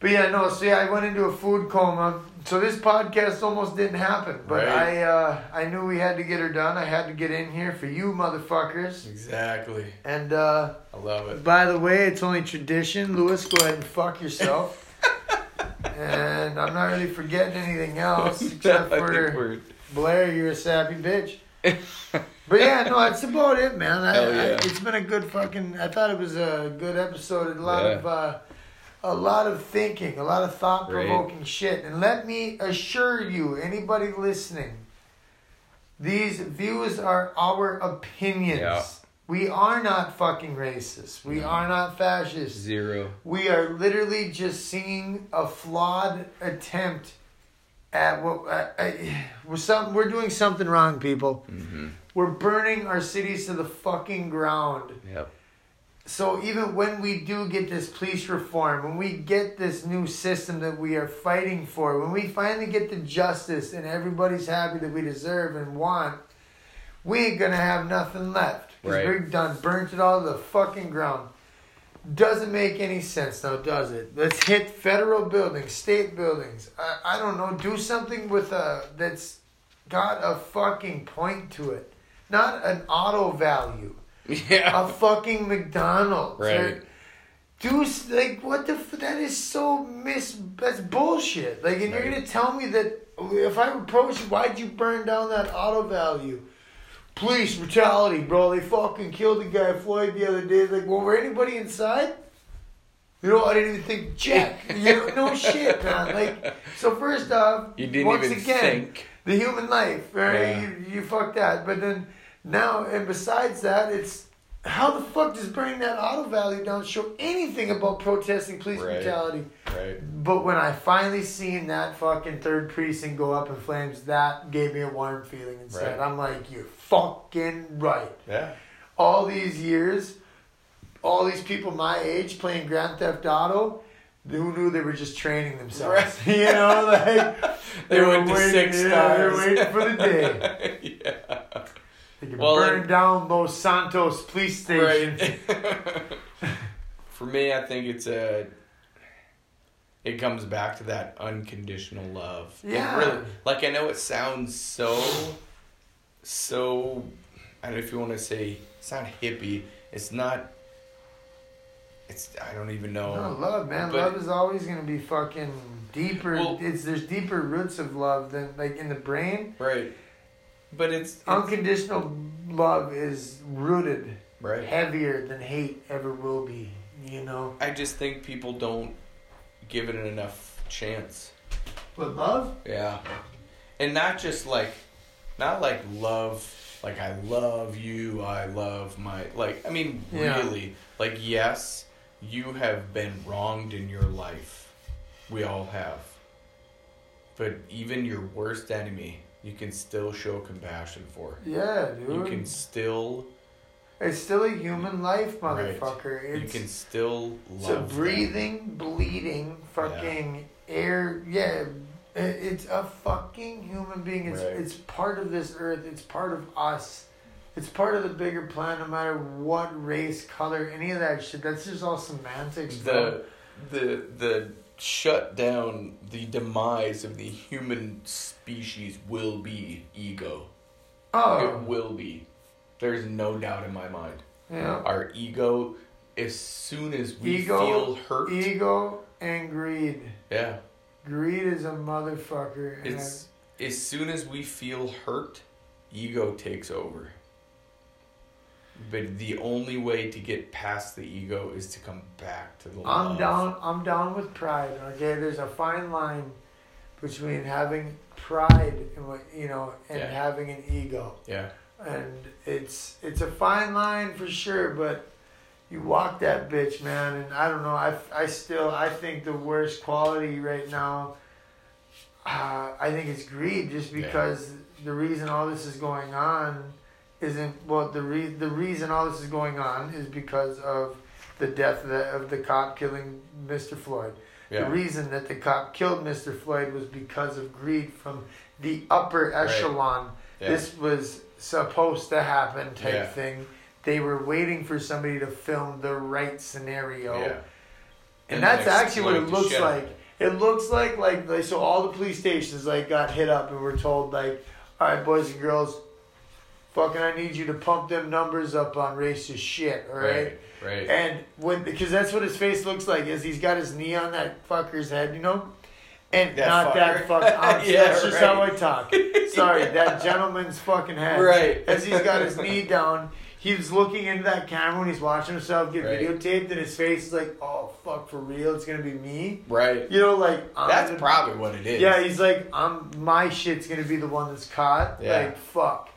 But yeah, no. So yeah, I went into a food coma. So this podcast almost didn't happen. But Right. I, uh, I knew we had to get her done. I had to get in here for you, motherfuckers. Exactly. And uh, I love it. by the way, it's only tradition. Lewis, go ahead and fuck yourself. <laughs> and I'm not really forgetting anything else <laughs> except think for Blair. You're a sappy bitch. But yeah, no, that's about it, man. I, yeah. I, it's been a good fucking. I thought it was a good episode. A lot Yeah. of, uh, a lot of thinking, a lot of thought provoking shit. And let me assure you, anybody listening, these views are our opinions. Yeah. We are not fucking racist. We No. are not fascist. Zero. We are literally just seeing a flawed attempt at what uh, we're some we're doing something wrong, people. Mm-hmm. We're burning our cities to the fucking ground. Yep. So even when we do get this police reform, when we get this new system that we are fighting for, when we finally get the justice and everybody's happy that we deserve and want, we ain't gonna have nothing left. Right. we're done burnt it all to the fucking ground. Doesn't make any sense now, does it? Let's hit federal buildings, state buildings. I, I don't know. Do something with a that's got a fucking point to it, not an auto value <laughs> Yeah. a fucking McDonald's. Right. do like what the f- that is so mis that's bullshit. Like, and you're gonna tell me that if I approach you, why'd you burn down that auto value? Police brutality, bro. They fucking killed the guy Floyd the other day. Like, well, were anybody inside? You know, I didn't even think check. <laughs> You know, no shit, man. Like, so first off, You didn't once even again, think. the human life, right? Yeah. You, you fuck that. But then now, and besides that, it's how the fuck does burning that auto value down show anything about protesting police Right. brutality? Right. But when I finally seen that fucking third precinct go up in flames, that gave me a warm feeling inside. Right. I'm like, you're fucking right. Yeah. All these years, all these people my age playing Grand Theft Auto, who knew they were just training themselves? Right. <laughs> you know, like <laughs> They were went to waiting- six yeah, stars. They were waiting for the day. <laughs> yeah. They could Well, burn and- down Los Santos police station. Right. For me, I think it's a. It comes back to that unconditional love. It Yeah. really, like I know it sounds so, so. I don't know if you want to say sound hippie. It's not. It's I don't even know. No, love, man. But- love is always gonna be fucking deeper. Well- it's there's deeper roots of love than like in the brain. Right. But it's, it's Unconditional love is rooted right. heavier than hate ever will be. You know. I just think people don't give it enough chance. But love. Yeah. And not just like not like love like I love you, I love my like I mean Yeah. really like yes, you have been wronged in your life. We all have. But even your worst enemy, you can still show compassion for. Yeah, dude. You can still It's still a human life, Right. motherfucker. It's, you can still love. it's a love them. breathing, bleeding, fucking air. Yeah, it's a fucking human being. It's Right. it's part of this earth. It's part of us. It's part of the bigger plan. No matter what race, color, any of that shit. That's just all semantics. bro. the the the shut down the demise of the human species will be ego. oh It will be. There's no doubt in my mind. yeah. Our ego, as soon as we Ego, feel hurt, Ego and greed. yeah, Greed is a motherfucker. it's as soon as we feel hurt, ego takes over. But the only way to get past the ego is to come back to the I'm down. I'm down with pride. Okay, there's a fine line between having pride and what you know and Yeah. having an ego, Yeah, and it's it's a fine line for sure. But you walk that bitch, man, and I don't know. I I still I think the worst quality right now. Uh, I think it's greed, just Yeah. because the reason all this is going on isn't well. The re- the reason all this is going on is because of the death of the, of the cop killing Mr. Floyd. Yeah. The reason that the cop killed Mr. Floyd was because of greed from the upper echelon. yeah. This was supposed to happen type Yeah. thing. They were waiting for somebody to film the right scenario. yeah. And, And that's actually what it looks like. It looks like, like like so all the police stations like got hit up and were told like, all right, boys and girls, fucking I need you to pump them numbers up on racist shit, all right? Right, right. And when because that's what his face looks like is he's got his knee on that fucker's head, you know, and That not that fucker. fuck. <laughs> I'm- Yeah, that's just right. how I talk. <laughs> Sorry, that gentleman's fucking head. Right. As he's got his knee down, he's looking into that camera when he's watching himself get Right. videotaped, and his face is like, "Oh fuck, for real? It's gonna be me." Right. You know, like I'm That's the- probably what it is. yeah, he's like, I'm my shit's gonna be the one that's caught. Yeah. Like, fuck.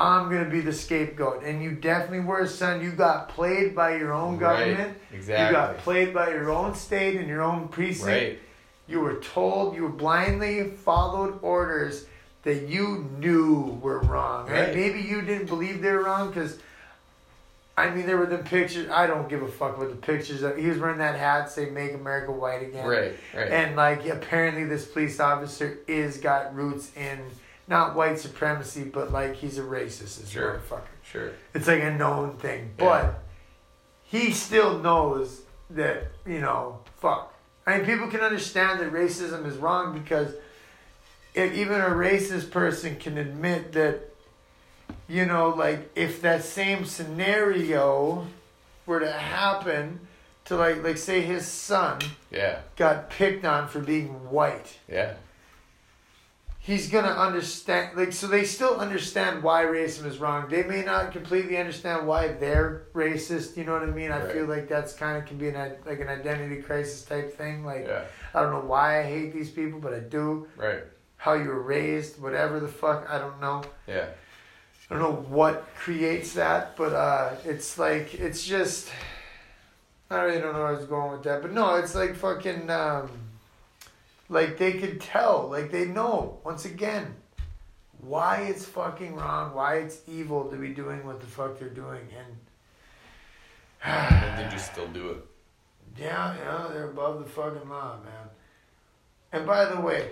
I'm gonna be the scapegoat. And you definitely were, a son. You got played by your own government. Right. You got played by your own state and your own precinct. Right. You were told, you blindly followed orders that you knew were wrong. Right. And maybe you didn't believe they were wrong because, I mean, there were the pictures. I don't give a fuck about the pictures. He was wearing that hat, say, Make America White Again. Right. Right. And like apparently this police officer is got roots in not white supremacy, but like he's a racist as Sure. motherfucker. sure. It's like a known thing. Yeah. But he still knows that, you know, fuck. I mean people can understand that racism is wrong because if even a racist person can admit that you know, like if that same scenario were to happen to like like say his son Yeah. got picked on for being white. Yeah. He's gonna understand like so they still understand why racism is wrong. They may not completely understand why they're racist, you know what I mean? I Right. feel like that's kind of can be an like an identity crisis type thing. Like Yeah. I don't know why I hate these people, but I do. Right. How you were raised, whatever the fuck, I don't know. Yeah. I don't know what creates that, but uh, it's like it's just I really don't know where I was going with that, but no, it's like fucking um, like they could tell, like they know once again why it's fucking wrong, why it's evil to be doing what the fuck they're doing, and And they just still do it. <sighs> yeah, yeah, they're above the fucking law, man. And by the way,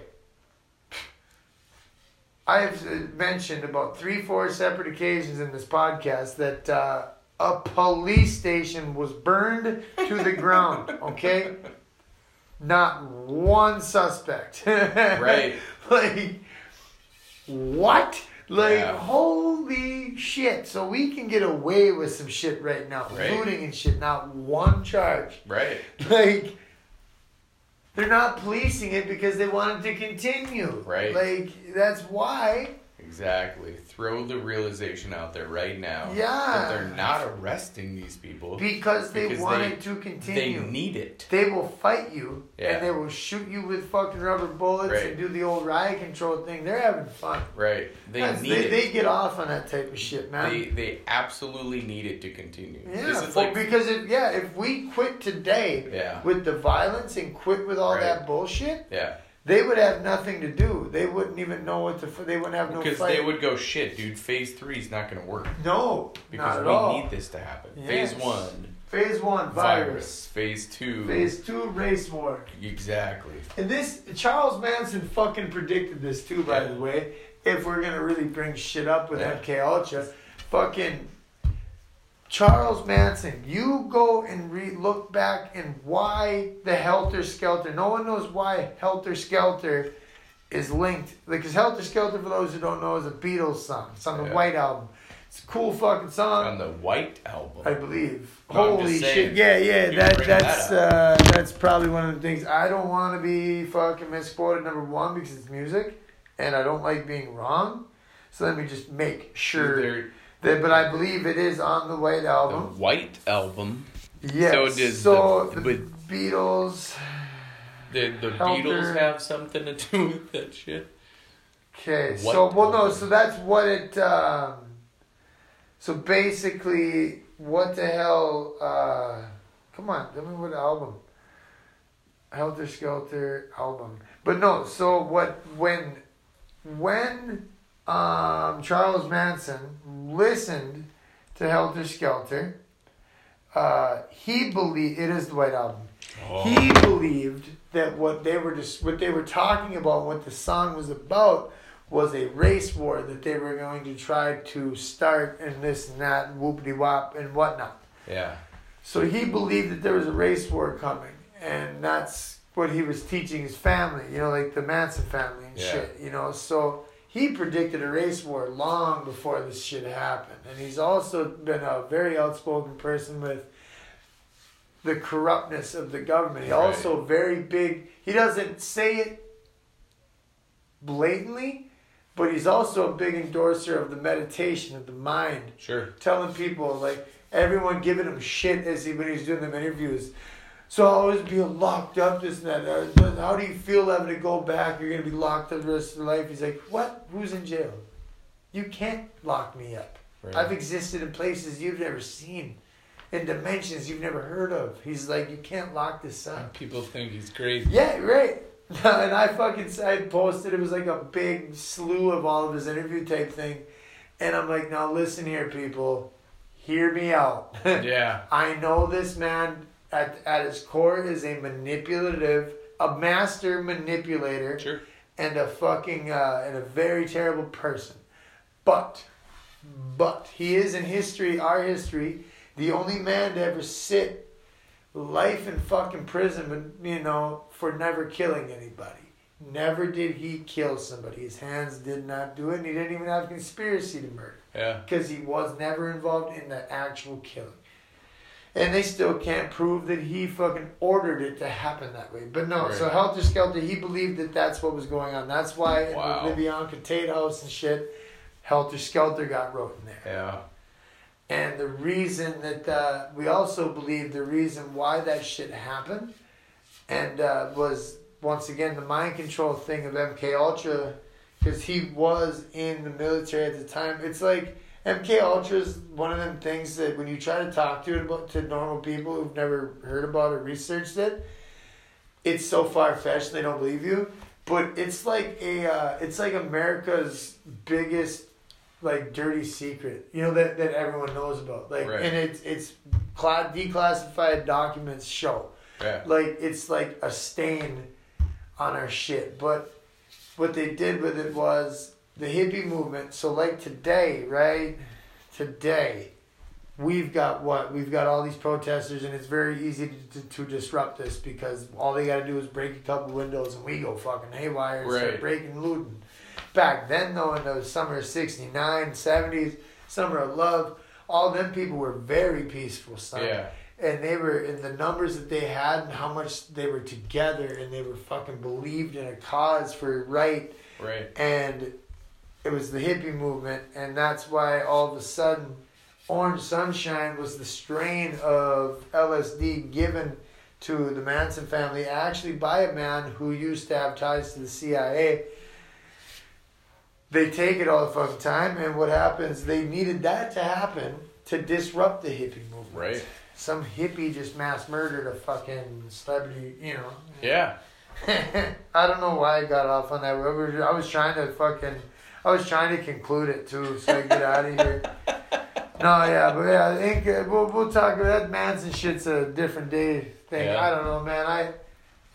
I have mentioned about three, four separate occasions in this podcast that uh, a police station was burned to the <laughs> ground. Okay, not one suspect. <laughs> Right. like what? Like Yeah. holy shit! So we can get away with some shit right now, Right. looting and shit. Not one charge. Right. <laughs> Like they're not policing it because they want it to continue. Right. Like that's why. Exactly. Throw the realization out there right now. Yeah. That they're not arresting these people. Because they Because want they- it to continue. They need it. They will fight you Yeah. and they will shoot you with fucking rubber bullets Right. and do the old riot control thing. They're having fun. Right. They That's- need they, it. they get off on that type of shit, man. They they absolutely need it to continue. yeah, This is for- like because if yeah, if we quit today yeah. with the violence and quit with all Right. that bullshit, Yeah. They would have nothing to do. They wouldn't even know what to. They wouldn't have no Because fight. they would go shit, dude. Phase three is not going to work No, because not at we all. need this to happen. Yes. Phase one, Phase one, virus. virus. Phase two, Phase two, race war. exactly. And this, Charles Manson fucking predicted this too, by Yeah. the way. If we're gonna really bring shit up with Yeah. MK Ultra, fucking Charles Manson. You go and re look back and why the Helter Skelter. No one knows why Helter Skelter is linked. Because Helter Skelter, for those who don't know, is a Beatles song. It's on the Yeah. White Album. It's a cool fucking song. On the White album. I believe. No, Holy shit! Yeah, yeah. That that's that uh, that's probably one of the things I don't want to be fucking misquoted. Number one, because it's music, and I don't like being wrong. So let me just make sure that. But I believe it is on the White the Album. White album. Yes. so does so the- the, but- Beatles. The the Helter. Beatles have something to do with that shit. Okay. So well, no. So that's what it. Um, so basically, what the hell? Uh, come on, tell me what album. Helter Skelter album. But no, so what when when um, Charles Manson listened to Helter Skelter, uh, he believed it is the White Album. He believed that what they were just what they were talking about, what the song was about, was a race war that they were going to try to start and this and that and whoopity wop and whatnot. Yeah. So he believed that there was a race war coming, and that's what he was teaching his family, you know, like the Manson family and Yeah. shit, you know. So he predicted a race war long before this shit happened, and he's also been a very outspoken person with the corruptness of the government. He Right. also very big. He doesn't say it blatantly, but he's also a big endorser of the meditation of the mind Sure. telling people like everyone giving him shit as he when he's doing them interviews. So I'll always be locked up, this and that. How do you feel having to go back? You're gonna be locked up the rest of your life. He's like, what? Who's in jail? You can't lock me up. Right. I've existed in places you've never seen, in dimensions you've never heard of. He's like, you can't lock this up. People think he's crazy. Yeah, right. <laughs> and I fucking I posted it was like a big slew of all of his interview type thing, and I'm like, now listen here, people, hear me out. <laughs> Yeah. I know this man at at his core is a manipulative, a master manipulator, Sure. and a fucking uh, and a very terrible person. But, but he is in history, our history, the only man to ever sit life in fucking prison, but you know, for never killing anybody. Never did he kill somebody. His hands did not do it, and he didn't even have conspiracy to murder Yeah. because he was never involved in the actual killing. And they still can't prove that he fucking ordered it to happen that way. But no, so Helter Skelter, he believed that that's what was going on. That's why Wow. in the LaBianca Tate House and shit, Helter Skelter got wrote in there. Yeah. And the reason that uh, we also believe the reason why that shit happened, and uh, was once again the mind control thing of MK Ultra, because he was in the military at the time. It's like MK Ultra is one of them things that when you try to talk to it about to normal people who've never heard about or researched it, it's so far fetched they don't believe you. But it's like a uh, it's like America's biggest like dirty secret, you know that, that everyone knows about. Like Right. and it's it's cla- declassified documents show. Yeah. Like it's like a stain on our shit. But what they did with it was the hippie movement. So like today, right? Today, we've got what? We've got all these protesters, and it's very easy to, to, to disrupt this because all they got to do is break a couple windows, and we go fucking haywire and start Right. breaking, looting. Back then, though, in the summer of 69, 70s, summer of love, all them people were very peaceful, son Yeah. and they were in the numbers that they had and how much they were together and they were fucking believed in a cause for right Right. and it was the hippie movement and that's why all of a sudden orange sunshine was the strain of lsd given to the manson family actually by a man who used to have ties to the cia they take it all the fucking time and what happens they needed that to happen to disrupt the hippie movement Right. some hippie just mass murdered a fucking celebrity, you know. Yeah. <laughs> I don't know why I got off on that. I was, I was trying to fucking, I was trying to conclude it too, so I get out of here. <laughs> No, yeah, but yeah, I think uh, we'll we'll talk about that Manson shit's a different day thing. Yeah. I don't know, man. I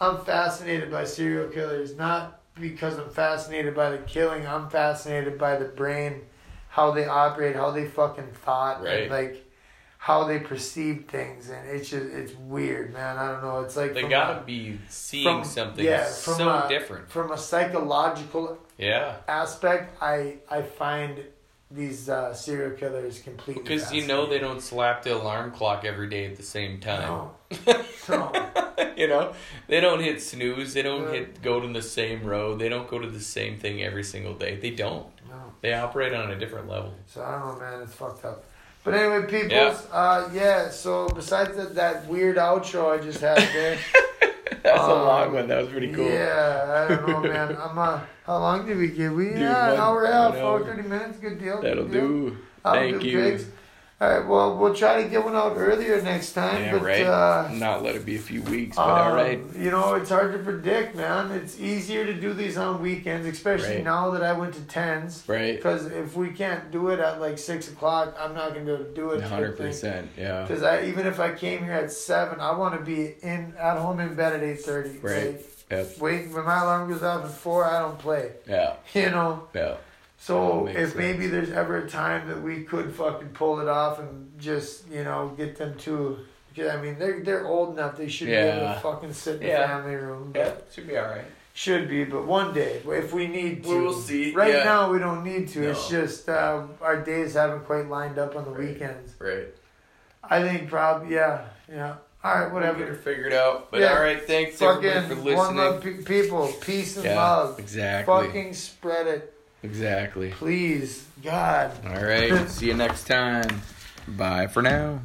I'm fascinated by serial killers, not because I'm fascinated by the killing. I'm fascinated by the brain, how they operate, how they fucking thought, Right. and like how they perceive things, and it's just it's weird, man. I don't know. It's like They gotta a- be seeing from- something yeah, from so a- different. from a psychological Yeah. aspect. I I find these uh, serial killers completely Because you know they don't slap the alarm clock every day at the same time. No. <laughs> No. you know, they don't hit snooze. They don't hit go to the same road. They don't go to the same thing every single day. They don't. No. They operate on a different level. So I don't know, man. It's fucked up. But anyway, peoples, uh, yeah. So besides that, that weird outro I just had there, <laughs> That's a long one. That was pretty cool. yeah, I don't know, <laughs> man. I'm uh, how long did we give? We Dude, yeah, an one- hour and a half, one oh, hour. 30 minutes, good deal. That'll good deal. do. That'll Thank do, you. pigs. All right, well, we'll try to get one out earlier next time. Yeah, but, right. Uh, Not let it be a few weeks, but Um, all right. You know, it's hard to predict, man. It's easier to do these on weekends, especially Right. now that I went to tens. Right. Because if we can't do it at like six o'clock, I'm not gonna be able to do it. Hundred percent. Yeah. Because I even if I came here at seven, I want to be in at home in bed at eight thirty. Right. Yep. wait, when my alarm goes off at four, I don't play. Yeah. <laughs> You know. Yeah. So if makes maybe there's ever a time that we could fucking pull it off and just you know get them to. Because I mean they're they're old enough they should be able Yeah. to fucking sit in the Yeah. family room. Yeah. Should be all right. Should be, but one day if we need to. We will see, Right yeah. now we don't need to. It's just uh, our days haven't quite lined up on the Right. weekends. Right. I think probably yeah yeah. All right, whatever. We'll get her figured out. But Yeah. all right. Thanks everybody for Fucking listening. one love pe- people, peace and yeah. love. Exactly. Fucking spread it, Exactly. please, God. All right. <laughs> See you next time. Bye for now.